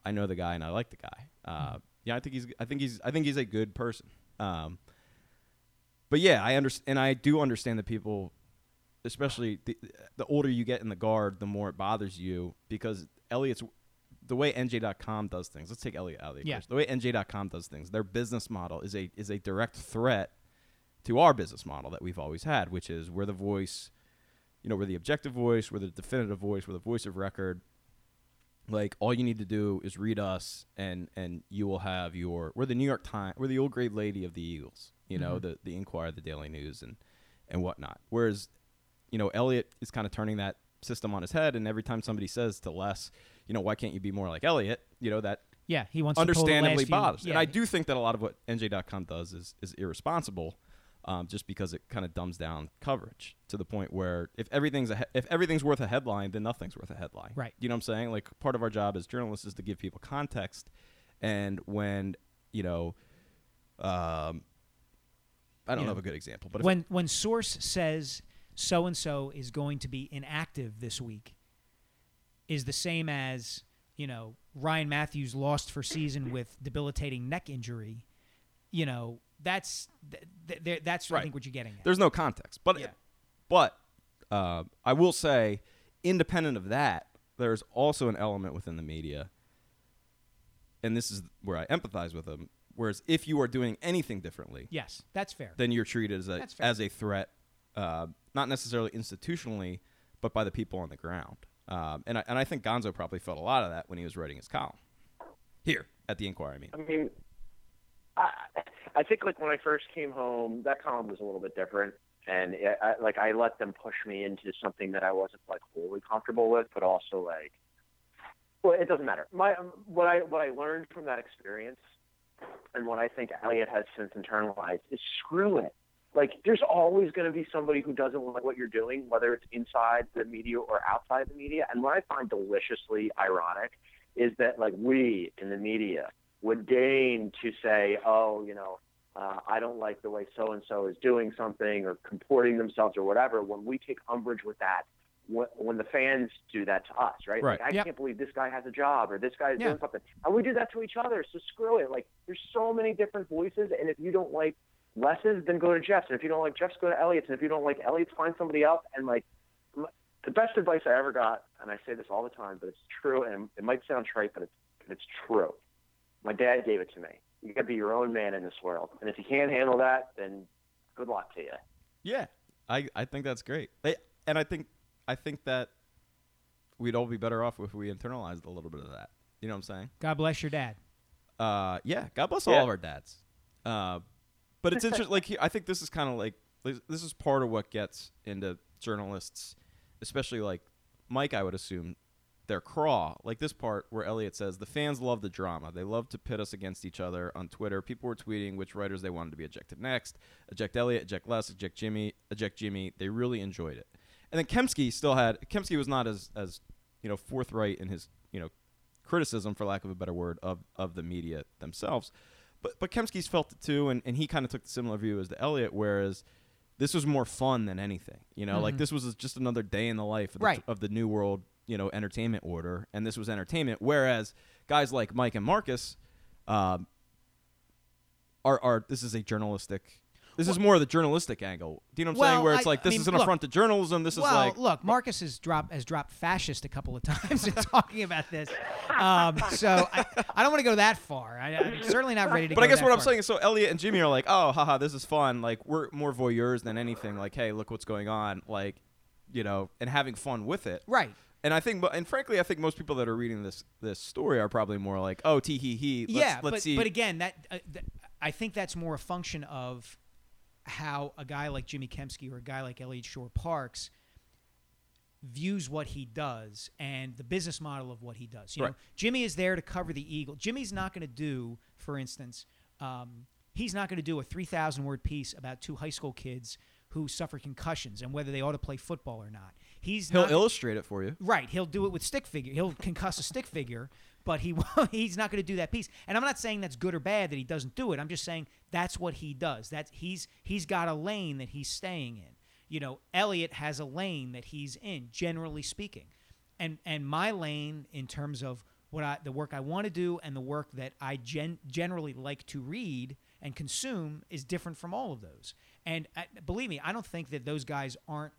Speaker 4: I know the guy and I like the guy. Uh, yeah, I think he's I think he's I think he's a good person. Um, but yeah, I understand, and I do understand that people, especially the, the older you get in the guard, the more it bothers you because Elliot's the way NJ.com does things. Let's take Elliot out of the
Speaker 5: Yeah.
Speaker 4: equation. The way NJ.com does things, their business model is a is a direct threat to our business model that we've always had, which is we're the voice, you know, we're the objective voice, we're the definitive voice, we're the voice of record. Like all you need to do is read us, and and you will have your. We're the New York Times. We're the old grade lady of the Eagles. You know, mm-hmm. the the Inquirer, the Daily News, and and whatnot. Whereas, you know, Elliot is kind of turning that system on his head, and every time somebody says to Les, you know, why can't you be more like Elliot? You know that
Speaker 5: Yeah, he wants
Speaker 4: understandably
Speaker 5: last few-
Speaker 4: bothers.
Speaker 5: Yeah,
Speaker 4: And I do think that a lot of what NJ.com does is is irresponsible, um, just because it kind of dumbs down coverage to the point where if everything's a he- if everything's worth a headline, then nothing's worth a headline.
Speaker 5: Right.
Speaker 4: You know what I'm saying? Like part of our job as journalists is to give people context, and when you know, um, I don't
Speaker 5: You
Speaker 4: have a good example, but
Speaker 5: when when source says so and so is going to be inactive this week is the same as you know Ryan Mathews lost for season with debilitating neck injury you know that's th- th- th- that's I think what you're getting at
Speaker 4: There's no context, but
Speaker 5: Yeah.
Speaker 4: but uh, I will say, independent of that, there's also an element within the media, and this is where I empathize with them. Whereas if you are doing anything differently,
Speaker 5: yes that's fair
Speaker 4: then you're treated as a as a threat, uh, not necessarily institutionally, but by the people on the ground. Um, and I, and I think Gonzo probably felt a lot of that when he was writing his column here at the Inquirer. I mean,
Speaker 7: I mean, I, I think like when I first came home, that column was a little bit different, and it, I, like I let them push me into something that I wasn't like wholly comfortable with, but also like, well, it doesn't matter. My um, what I what I learned from that experience, and what I think Elliot has since internalized is screw it. Like, there's always going to be somebody who doesn't like what you're doing, whether it's inside the media or outside the media. And what I find deliciously ironic is that like we in the media would deign to say, oh, you know, uh, I don't like the way so and so is doing something or comporting themselves or whatever. When we take umbrage with that, when, when the fans do that to us, right?
Speaker 4: Right.
Speaker 7: Like, I
Speaker 5: Yep.
Speaker 7: can't believe this guy has a job or this guy is
Speaker 5: Yeah.
Speaker 7: doing something, and we do that to each other. So screw it. Like, there's so many different voices, and if you don't like Les's, then go to Jeff's, and if you don't like Jeff's, go to Elliot's, and if you don't like Elliot's, find somebody else. And like, the best advice I ever got, and I say this all the time, but it's true, and it might sound trite, but it's it's true. My dad gave it to me. You got to be your own man in this world, and if you can't handle that, then good luck to you.
Speaker 4: Yeah, I, I think that's great. They, and I think I think that we'd all be better off if we internalized a little bit of that. You know what I'm saying?
Speaker 5: God bless your dad
Speaker 4: Uh, yeah. God bless
Speaker 7: Yeah.
Speaker 4: all of our dads. Uh, but it's interesting. like I think this is kind of like this this is part of what gets into journalists, especially like Mike. I would assume their craw. Like this part where Elliot says the fans love the drama. They love to pit us against each other on Twitter. People were tweeting which writers they wanted to be ejected next. Eject Elliot, eject Les, eject Jimmy, eject Jimmy. They really enjoyed it. And then Kempski still had Kempski was not as as you know forthright in his you know criticism, for lack of a better word, of of the media themselves. But but Kempski's felt it too, and, and he kind of took the similar view as the Elliot, whereas this was more fun than anything. You know, like mm-hmm. this was just another day in the life of the,
Speaker 5: Right.
Speaker 4: of the new world, you know, entertainment order, and this was entertainment. Whereas guys like Mike and Marcus, um, are are this is a journalistic. This is more of the journalistic angle. Do you know what I'm saying? Where it's
Speaker 5: I-
Speaker 4: like
Speaker 5: I
Speaker 4: this
Speaker 5: mean,
Speaker 4: is an
Speaker 5: look-
Speaker 4: affront to journalism. This
Speaker 5: well,
Speaker 4: is like
Speaker 5: look, Marcus has dropped has dropped fascist a couple of (laughs) times in talking about this. Um, so I, I don't want to go that far. I, I'm certainly not ready to.
Speaker 4: But I guess what I'm saying is, so Elliot and Jimmy are like, oh, haha, this is fun. Like we're more voyeurs than anything. Like, hey, look what's going on. Like, you know, and having fun with it.
Speaker 5: right?
Speaker 4: And I think, and frankly, I think most people that are reading this this story are probably more like, oh, tee hee hee. Let's,
Speaker 5: yeah,
Speaker 4: let's
Speaker 5: but
Speaker 4: see.
Speaker 5: but again, that uh, th- I think that's more a function of how a guy like Jimmy Kempski or a guy like Elliot Shorr-Parks views what he does and the business model of what he does. You know,
Speaker 4: Right.
Speaker 5: Jimmy is there to cover the Eagle. Jimmy's not going to do, for instance, um, he's not going to do a three thousand word piece about two high school kids who suffer concussions and whether they ought to play football or not. He's
Speaker 4: He'll
Speaker 5: not,
Speaker 4: illustrate it for you.
Speaker 5: Right, he'll do it with stick figure. He'll concuss a stick figure, but he (laughs) he's not going to do that piece. And I'm not saying that's good or bad that he doesn't do it. I'm just saying that's what he does. That he's he's got a lane that he's staying in. You know, Elliot has a lane that he's in, generally speaking. And and my lane in terms of what I the work I want to do and the work that I gen, generally like to read and consume is different from all of those. And uh, believe me, I don't think that those guys aren't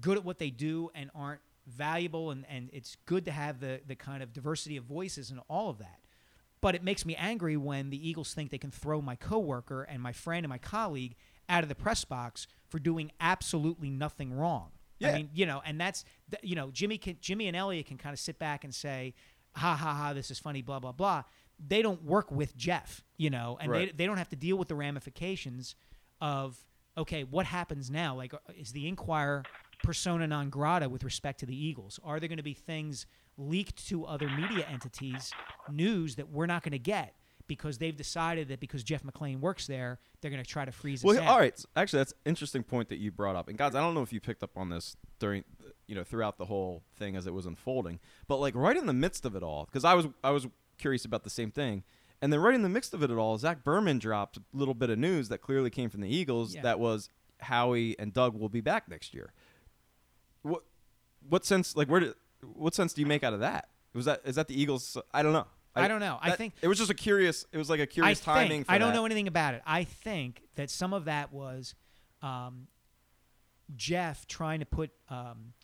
Speaker 5: good at what they do and aren't valuable and, and it's good to have the, the kind of diversity of voices and all of that but it makes me angry when the eagles think they can throw my coworker and my friend and my colleague out of the press box for doing absolutely nothing wrong.
Speaker 4: yeah.
Speaker 5: I mean, you know, and that's you know, Jimmy can Jimmy and Elliot can kind of sit back and say, "Ha ha ha, this is funny," blah blah blah. They don't work with Jeff, you know, and they
Speaker 4: Right.
Speaker 5: they don't have to deal with the ramifications of okay, what happens now? Like, uh, is the Inquirer persona non grata with respect to the Eagles? Are there going to be things leaked to other media entities, news that we're not going to get because they've decided that because Jeff McLane works there, they're going to try to freeze
Speaker 4: Well, all right. Actually, that's an interesting point that you brought up. And guys, I don't know if you picked up on this during, you know, throughout the whole thing as it was unfolding, but like right in the midst of it all, because I was I was curious about the same thing. And then right in the midst of it all, Zach Berman dropped a little bit of news that clearly came from the Eagles
Speaker 5: Yeah.
Speaker 4: that was Howie and Doug will be back next year. What sense like where did what sense do you make out of that? Was that is that the Eagles? I don't know.
Speaker 5: I don't know. I think-
Speaker 4: it was just a curious. It was like a curious
Speaker 5: I
Speaker 4: timing.
Speaker 5: think
Speaker 4: for
Speaker 5: I don't
Speaker 4: that.
Speaker 5: know anything about it. I think that some of that was um, Jeff trying to put um,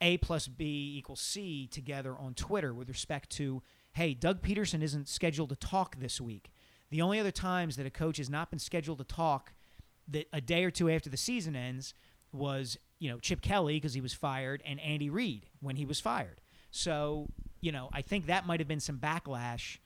Speaker 5: A plus B equals C together on Twitter with respect to, hey, Doug Pederson isn't scheduled to talk this week. The only other times that a coach has not been scheduled to talk that a day or two after the season ends was you know Chip Kelly because he was fired and Andy Reid when he was fired. So you know I think that might have been some backlash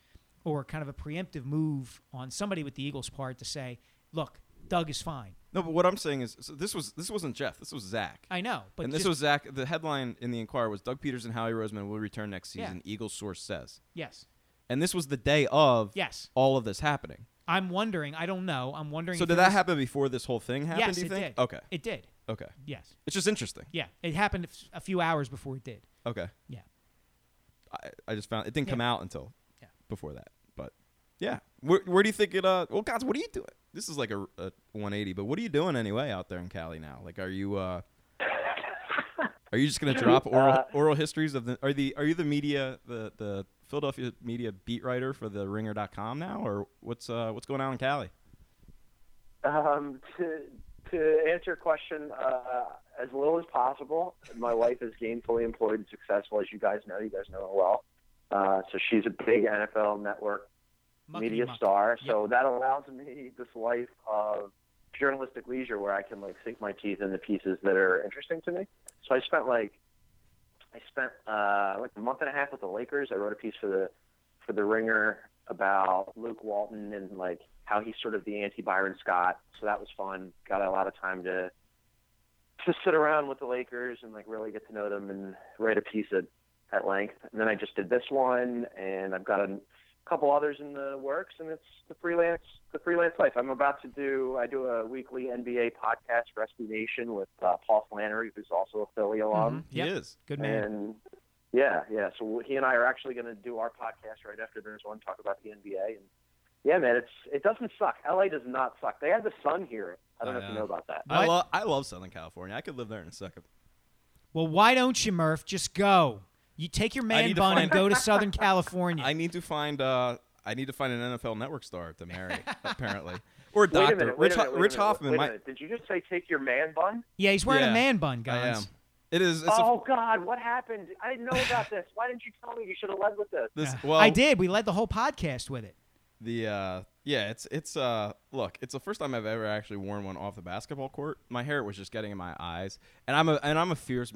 Speaker 5: or kind of a preemptive move on somebody with the Eagles' part to say, look, Doug is fine.
Speaker 4: No, but what I'm saying is, so this was this wasn't Jeff. This was Zach.
Speaker 5: I know, but
Speaker 4: and this was Zach. The headline in the Inquirer was Doug Pederson Howie Roseman will return next
Speaker 5: Yeah.
Speaker 4: season. Eagles source says.
Speaker 5: yes,
Speaker 4: And this was the day of
Speaker 5: yes.
Speaker 4: all of this happening.
Speaker 5: I'm wondering. I don't know. I'm wondering.
Speaker 4: So did that happen before this whole thing happened?
Speaker 5: Yes,
Speaker 4: do you
Speaker 5: it
Speaker 4: think?
Speaker 5: did.
Speaker 4: Okay.
Speaker 5: It did.
Speaker 4: Okay.
Speaker 5: Yes.
Speaker 4: It's just interesting.
Speaker 5: Yeah, it happened f- a few hours before it did.
Speaker 4: Okay.
Speaker 5: Yeah.
Speaker 4: I, I just found it didn't come
Speaker 5: Yeah.
Speaker 4: out until
Speaker 5: Yeah.
Speaker 4: before that. But yeah, where, where do you think it? Uh, well, guys, what are you doing? This is like a, a 180. But what are you doing anyway out there in Cali now? Like, are you? Uh, (laughs) are you just gonna drop oral
Speaker 7: Uh,
Speaker 4: oral histories of the? Are the are you the media the the Philadelphia media beat writer for the Ringer.com now, or what's uh what's going on in Cali?
Speaker 7: Um, to answer your question, uh, as little as possible. My wife is gainfully employed and successful, as you guys know. You guys know her well. Uh, so she's a big NFL Network
Speaker 5: Muckety
Speaker 7: media
Speaker 5: muck.
Speaker 7: star. So that allows me this life of journalistic leisure where I can like sink my teeth into pieces that are interesting to me. So I spent like I spent uh, like a month and a half with the Lakers. I wrote a piece for the for the Ringer about Luke Walton and like how he's sort of the anti Byron Scott. So that was fun. Got a lot of time to to sit around with the Lakers and like really get to know them and write a piece at at length. And then I just did this one, and I've got a couple others in the works, and it's the freelance the freelance life. I'm about to do I do a weekly NBA podcast for SB Nation with uh, Paul Flannery, who's also a Philly alum.
Speaker 5: Mhm. Yep.
Speaker 4: He is.
Speaker 5: Good man.
Speaker 7: And yeah, yeah. So he and I are actually going to do our podcast right after this one, talk about the NBA. And yeah, man, it's it doesn't suck. LA does not suck. They have the sun here. I don't
Speaker 4: I
Speaker 7: know if you
Speaker 4: know.
Speaker 7: know about that.
Speaker 4: I
Speaker 5: What?
Speaker 4: love I love Southern California. I could live there in a second.
Speaker 5: Well, why don't you, Murph? Just go. You take your man bun
Speaker 4: find-
Speaker 5: and go to (laughs) Southern California.
Speaker 4: I need to find uh I need to find an NFL Network star to marry (laughs) apparently, or a
Speaker 7: Wait a
Speaker 4: doctor.
Speaker 7: minute. Wait
Speaker 4: Rich
Speaker 7: a minute. Wait
Speaker 4: Rich Hoffman.
Speaker 7: Wait a minute. Did you just say take your man bun?
Speaker 5: yeah, he's wearing
Speaker 4: Yeah,
Speaker 5: a man bun,
Speaker 4: I
Speaker 5: guys.
Speaker 4: am. It is. It's
Speaker 7: oh God, what happened? I didn't know about this. Why didn't you tell me? You should have led with this.
Speaker 4: this.
Speaker 5: Yeah.
Speaker 4: Well,
Speaker 5: I did. We led the whole podcast with it.
Speaker 4: The uh, yeah, it's it's uh, look, it's the first time I've ever actually worn one off the basketball court. My hair was just getting in my eyes, and I'm a and I'm a fierce.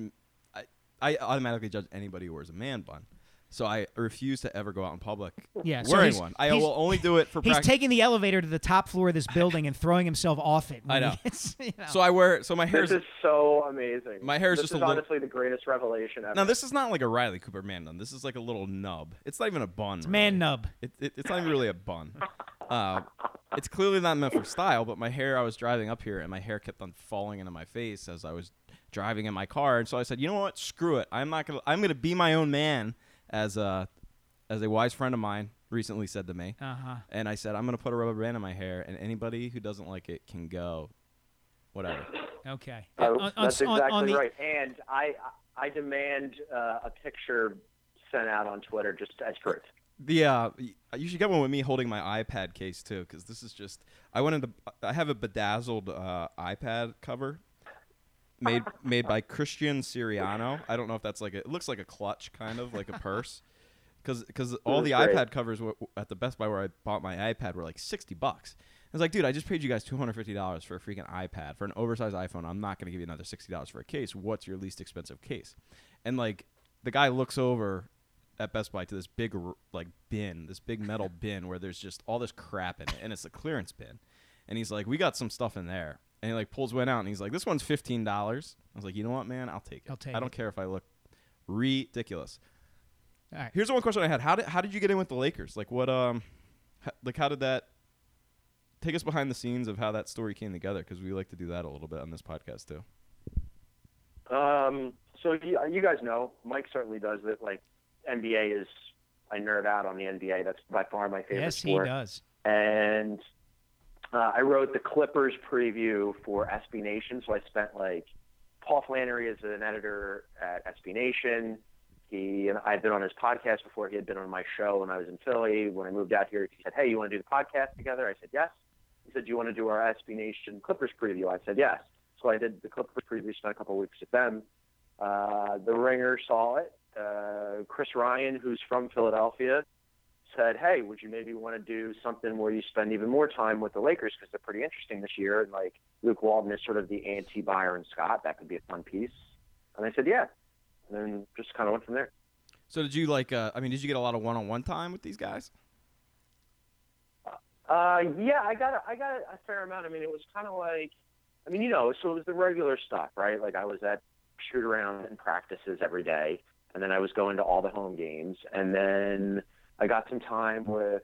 Speaker 4: I, I automatically judge anybody who wears a man bun, so I refuse to ever go out in public (laughs)
Speaker 5: Yeah, so
Speaker 4: wearing
Speaker 5: he's-
Speaker 4: one. I
Speaker 5: he's-
Speaker 4: will only do it for
Speaker 5: He's
Speaker 4: practice.
Speaker 5: taking the elevator to the top floor of this building and throwing himself off it.
Speaker 4: I know.
Speaker 5: he gets- (laughs) you know.
Speaker 4: so I wear so my hair
Speaker 7: This
Speaker 4: is
Speaker 7: is so amazing.
Speaker 4: My hair is
Speaker 7: this
Speaker 4: just
Speaker 7: is
Speaker 4: a little-
Speaker 7: honestly the greatest revelation ever.
Speaker 4: now this is not like a Riley Cooper man bun. This is like a little nub. It's not even a bun.
Speaker 5: It's man nub.
Speaker 4: It, it, it's not even really a bun. (laughs) Uh, it's clearly not meant for style, but my hair, I was driving up here and my hair kept on falling into my face as I was driving in my car. And so I said, you know what? Screw it. I'm not going to, I'm going to be my own man as a, as a wise friend of mine recently said to me.
Speaker 5: Uh huh.
Speaker 4: And I said, I'm going to put a rubber band in my hair and anybody who doesn't like it can go. Whatever.
Speaker 5: Okay.
Speaker 7: Uh,
Speaker 5: On- on-
Speaker 7: that's
Speaker 5: on- on
Speaker 7: exactly
Speaker 5: the-
Speaker 7: right. And I I demand uh, a picture sent out on Twitter just as proof.
Speaker 4: The uh, you should get one with me holding my iPad case too, because this is just. I went into. I have a bedazzled uh, iPad cover, made made by Christian Siriano. I don't know if that's like a, it looks like a clutch, kind of like a purse, because cuz all the
Speaker 7: great.
Speaker 4: iPad covers w- w- at the Best Buy where I bought my iPad were like sixty bucks. It's like, dude, I just paid you guys two hundred fifty dollars for a freaking iPad for an oversized iPhone. I'm not gonna give you another sixty dollars for a case. What's your least expensive case? And like, the guy looks over at Best Buy to this big like bin, this big metal (laughs) bin where there's just all this crap in it, and it's a clearance bin. And he's like, we got some stuff in there. And he like pulls one out, and he's like, this one's fifteen dollars. I was like, you know what, man, I'll take it.
Speaker 5: I'll take
Speaker 4: I don't
Speaker 5: it.
Speaker 4: care if I look ridiculous.
Speaker 5: All right.
Speaker 4: Here's the one question I had: How did how did you get in with the Lakers? Like what um, h- like how did that take us behind the scenes of how that story came together? Because we like to do that a little bit on this podcast too.
Speaker 7: Um, so you, you guys know, Mike certainly does that. Like NBA is, I nerd out on the NBA. That's by far my favorite
Speaker 5: Yes, he
Speaker 7: sport.
Speaker 5: does.
Speaker 7: And uh, I wrote the Clippers preview for SB Nation. So I spent like Paul Flannery is an editor at SB Nation. He and I've been on his podcast before. He had been on my show when I was in Philly. When I moved out here, he said, "Hey, you want to do the podcast together?" I said, "Yes." He said, "Do you want to do our SB Nation Clippers preview?" I said, "Yes." So I did the Clippers preview. Spent a couple of weeks with them. Uh, the Ringer saw it. Uh, Chris Ryan, who's from Philadelphia, said, "Hey, would you maybe want to do something where you spend even more time with the Lakers because they're pretty interesting this year?" And like Luke Walton is sort of the anti Byron Scott. That could be a fun piece. And I said, "Yeah." And then just kind of went from there.
Speaker 4: So did you like? Uh, I mean, did you get a lot of one-on-one time with these guys?
Speaker 7: Uh, yeah, I got a, I got a fair amount. I mean, it was kind of like, I mean, you know, so it was the regular stuff, right? Like I was at shoot around and practices every day, and then I was going to all the home games, and then I got some time with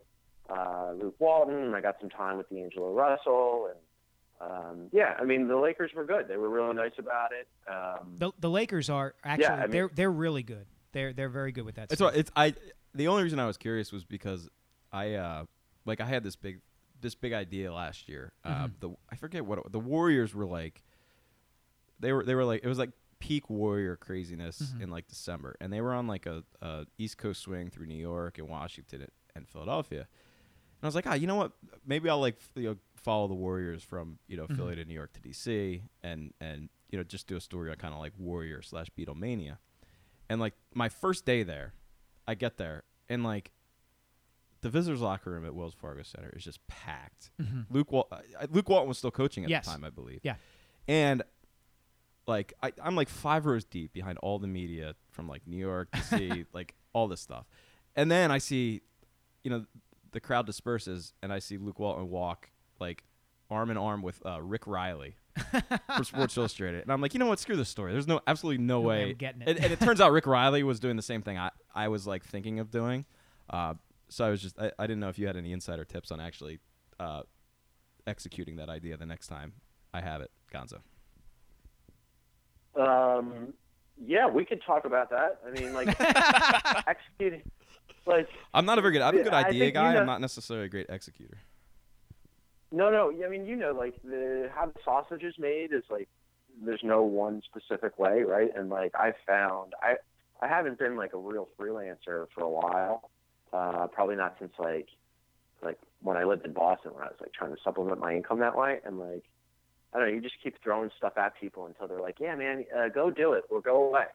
Speaker 7: uh, Luke Walton, and I got some time with D'Angelo Russell, and um, yeah, I mean, the Lakers were good. They were really nice about it. Um,
Speaker 5: The, the Lakers are actually
Speaker 7: I mean-
Speaker 5: they're they're really good. They're they're very good with that.
Speaker 4: It's
Speaker 5: stuff.
Speaker 4: it's I. The only reason I was curious was because I uh like I had this big this big idea last year. Uh, the I forget what it, the Warriors were like. They were they were like it was like peak Warrior craziness in like December, and they were on like a, a East Coast swing through New York and Washington and Philadelphia. And I was like, ah, you know what? Maybe I'll like you know follow the Warriors from you know Philly to New York to DC, and and you know just do a story on kind of like Warrior slash Beatlemania. And like my first day there, I get there and like the visitors locker room at Wells Fargo Center is just packed. Luke Wal- uh, Luke Walton was still coaching at
Speaker 5: Yes.
Speaker 4: the time, I believe.
Speaker 5: Yeah.
Speaker 4: And like I, I'm like five rows deep behind all the media from like New York to see (laughs) like all this stuff, and then I see, you know, the crowd disperses and I see Luke Walton walk like arm in arm with uh, Rick Reilly for Sports (laughs) Illustrated, and I'm like, you know what? Screw this story. There's no absolutely no,
Speaker 5: No way
Speaker 4: way.
Speaker 5: I'm getting it.
Speaker 4: And, and it turns out Rick Reilly was doing the same thing I I was like thinking of doing. Uh, so I was just I, I didn't know if you had any insider tips on actually uh, executing that idea the next time I have it, Gonzo.
Speaker 7: Um, yeah, we could talk about that. I mean, like (laughs) executing, like
Speaker 4: I'm not a very good. I'm a good idea
Speaker 7: think you
Speaker 4: guy.
Speaker 7: know-
Speaker 4: I'm not necessarily a great executor.
Speaker 7: no, no. I mean, you know, like the how the sausage is made is like there's no one specific way, right? And like I found, I I haven't been like a real freelancer for a while. Uh, probably not since like like when I lived in Boston, when I was like trying to supplement my income that way, and like. I don't know. You just keep throwing stuff at people until they're like, "Yeah, man, uh, go do it or go away."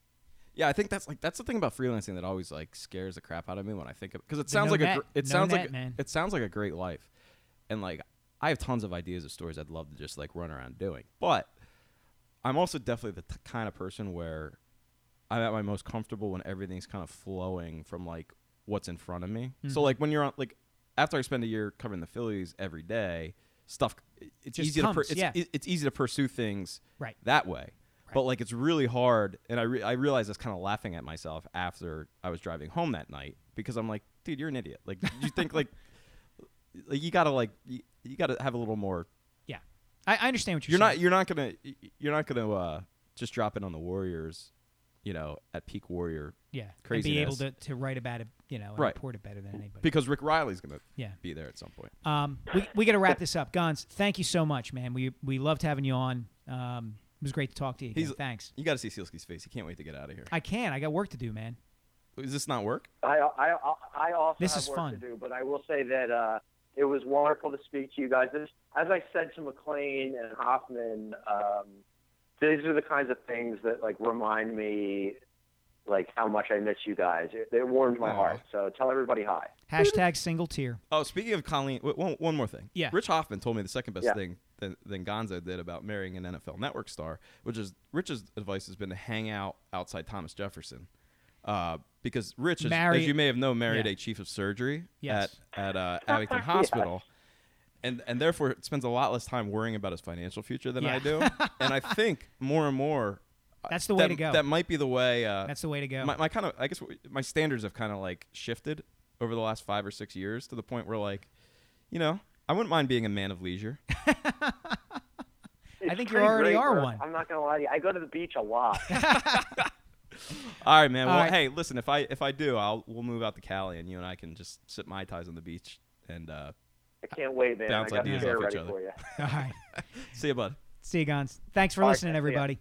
Speaker 4: Yeah, I think that's like that's the thing about freelancing that always like scares the crap out of me when I think of because it sounds
Speaker 5: no
Speaker 4: like a
Speaker 5: net-
Speaker 4: gr- it
Speaker 5: no
Speaker 4: sounds
Speaker 5: net,
Speaker 4: like
Speaker 5: man.
Speaker 4: it sounds like a great life, and like I have tons of ideas of stories I'd love to just like run around doing, but I'm also definitely the t- kind of person where I'm at my most comfortable when everything's kind of flowing from like what's in front of me.
Speaker 5: Mm-hmm.
Speaker 4: So like when you're on like after I spend a year covering the Phillies every day, stuff it's
Speaker 5: Just
Speaker 4: easy to per- it's,
Speaker 5: yeah.
Speaker 4: it- it's easy to pursue things
Speaker 5: Right.
Speaker 4: that way. But like it's really hard, and I re- I realized I was kind of laughing at myself after I was driving home that night because I'm like, dude, you're an idiot. Like you think like (laughs) like you gotta like you, you gotta have a little more.
Speaker 5: yeah. I, I understand what you're,
Speaker 4: You're not
Speaker 5: saying.
Speaker 4: you're not gonna you're not gonna uh, just drop in on the Warriors, you know, at peak Warrior
Speaker 5: yeah. And be able to, to write about it, you know, and
Speaker 4: Right.
Speaker 5: report it better than anybody.
Speaker 4: because Rick Reilly's gonna
Speaker 5: Yeah.
Speaker 4: be there at some point.
Speaker 5: Um, we we got to wrap this up. Guns, thank you so much, man. We we loved having you on. Um, it was great to talk to you. Again.
Speaker 4: He's-
Speaker 5: Thanks.
Speaker 4: You got to see Sielski's face. He can't wait to get out of here.
Speaker 5: I can. I got work to do, man.
Speaker 4: Is this not work?
Speaker 7: I I I also
Speaker 5: This
Speaker 7: have
Speaker 5: is
Speaker 7: work
Speaker 5: fun.
Speaker 7: to do, but I will say that uh, it was wonderful to speak to you guys. This, as I said to McLane and Hoffman, um, these are the kinds of things that like remind me like how much I miss you guys. It, it warmed my
Speaker 4: Aw.
Speaker 7: heart. So tell everybody hi.
Speaker 5: Hashtag single tier.
Speaker 4: Oh, speaking of Colleen, w- one, one more thing.
Speaker 5: Yeah.
Speaker 4: Rich Hoffman told me the second best
Speaker 7: Yeah.
Speaker 4: thing than, than Gonzo did about marrying an NFL Network star, which is Rich's advice has been to hang out outside Thomas Jefferson. Uh, because Rich, is,
Speaker 5: Marry-
Speaker 4: as you may have known, married
Speaker 5: Yeah.
Speaker 4: a chief of surgery
Speaker 5: Yes.
Speaker 4: at, at uh, Abington (laughs) Hospital. And, and therefore spends a lot less time worrying about his financial future than I
Speaker 5: Yeah.
Speaker 4: do. (laughs) and I think more and more
Speaker 5: That's the way
Speaker 4: that,
Speaker 5: to go.
Speaker 4: That might be the way. Uh,
Speaker 5: That's the way to go.
Speaker 4: my, my kind of I guess my standards have kind of like shifted over the last five or six years to the point where like, you know, I wouldn't mind being a man of leisure. (laughs)
Speaker 5: I think you
Speaker 7: pretty
Speaker 5: already
Speaker 7: great,
Speaker 5: are
Speaker 7: bro.
Speaker 5: one.
Speaker 7: I'm not gonna lie to you. I go to the beach a lot. (laughs) (laughs)
Speaker 4: All right, man.
Speaker 5: All
Speaker 4: well,
Speaker 5: right.
Speaker 4: hey, listen, if I if I do, I'll we'll move out to Cali and you and I can just sit my ties on the beach and uh,
Speaker 7: I can't wait, man.
Speaker 4: Bounce
Speaker 7: I got the
Speaker 4: ideas
Speaker 7: chair
Speaker 4: off each other.
Speaker 7: for you.
Speaker 5: All right.
Speaker 4: see you, bud.
Speaker 5: See you, Gons. Thanks for
Speaker 7: All right,
Speaker 5: listening,
Speaker 7: guys. See ya.
Speaker 5: everybody.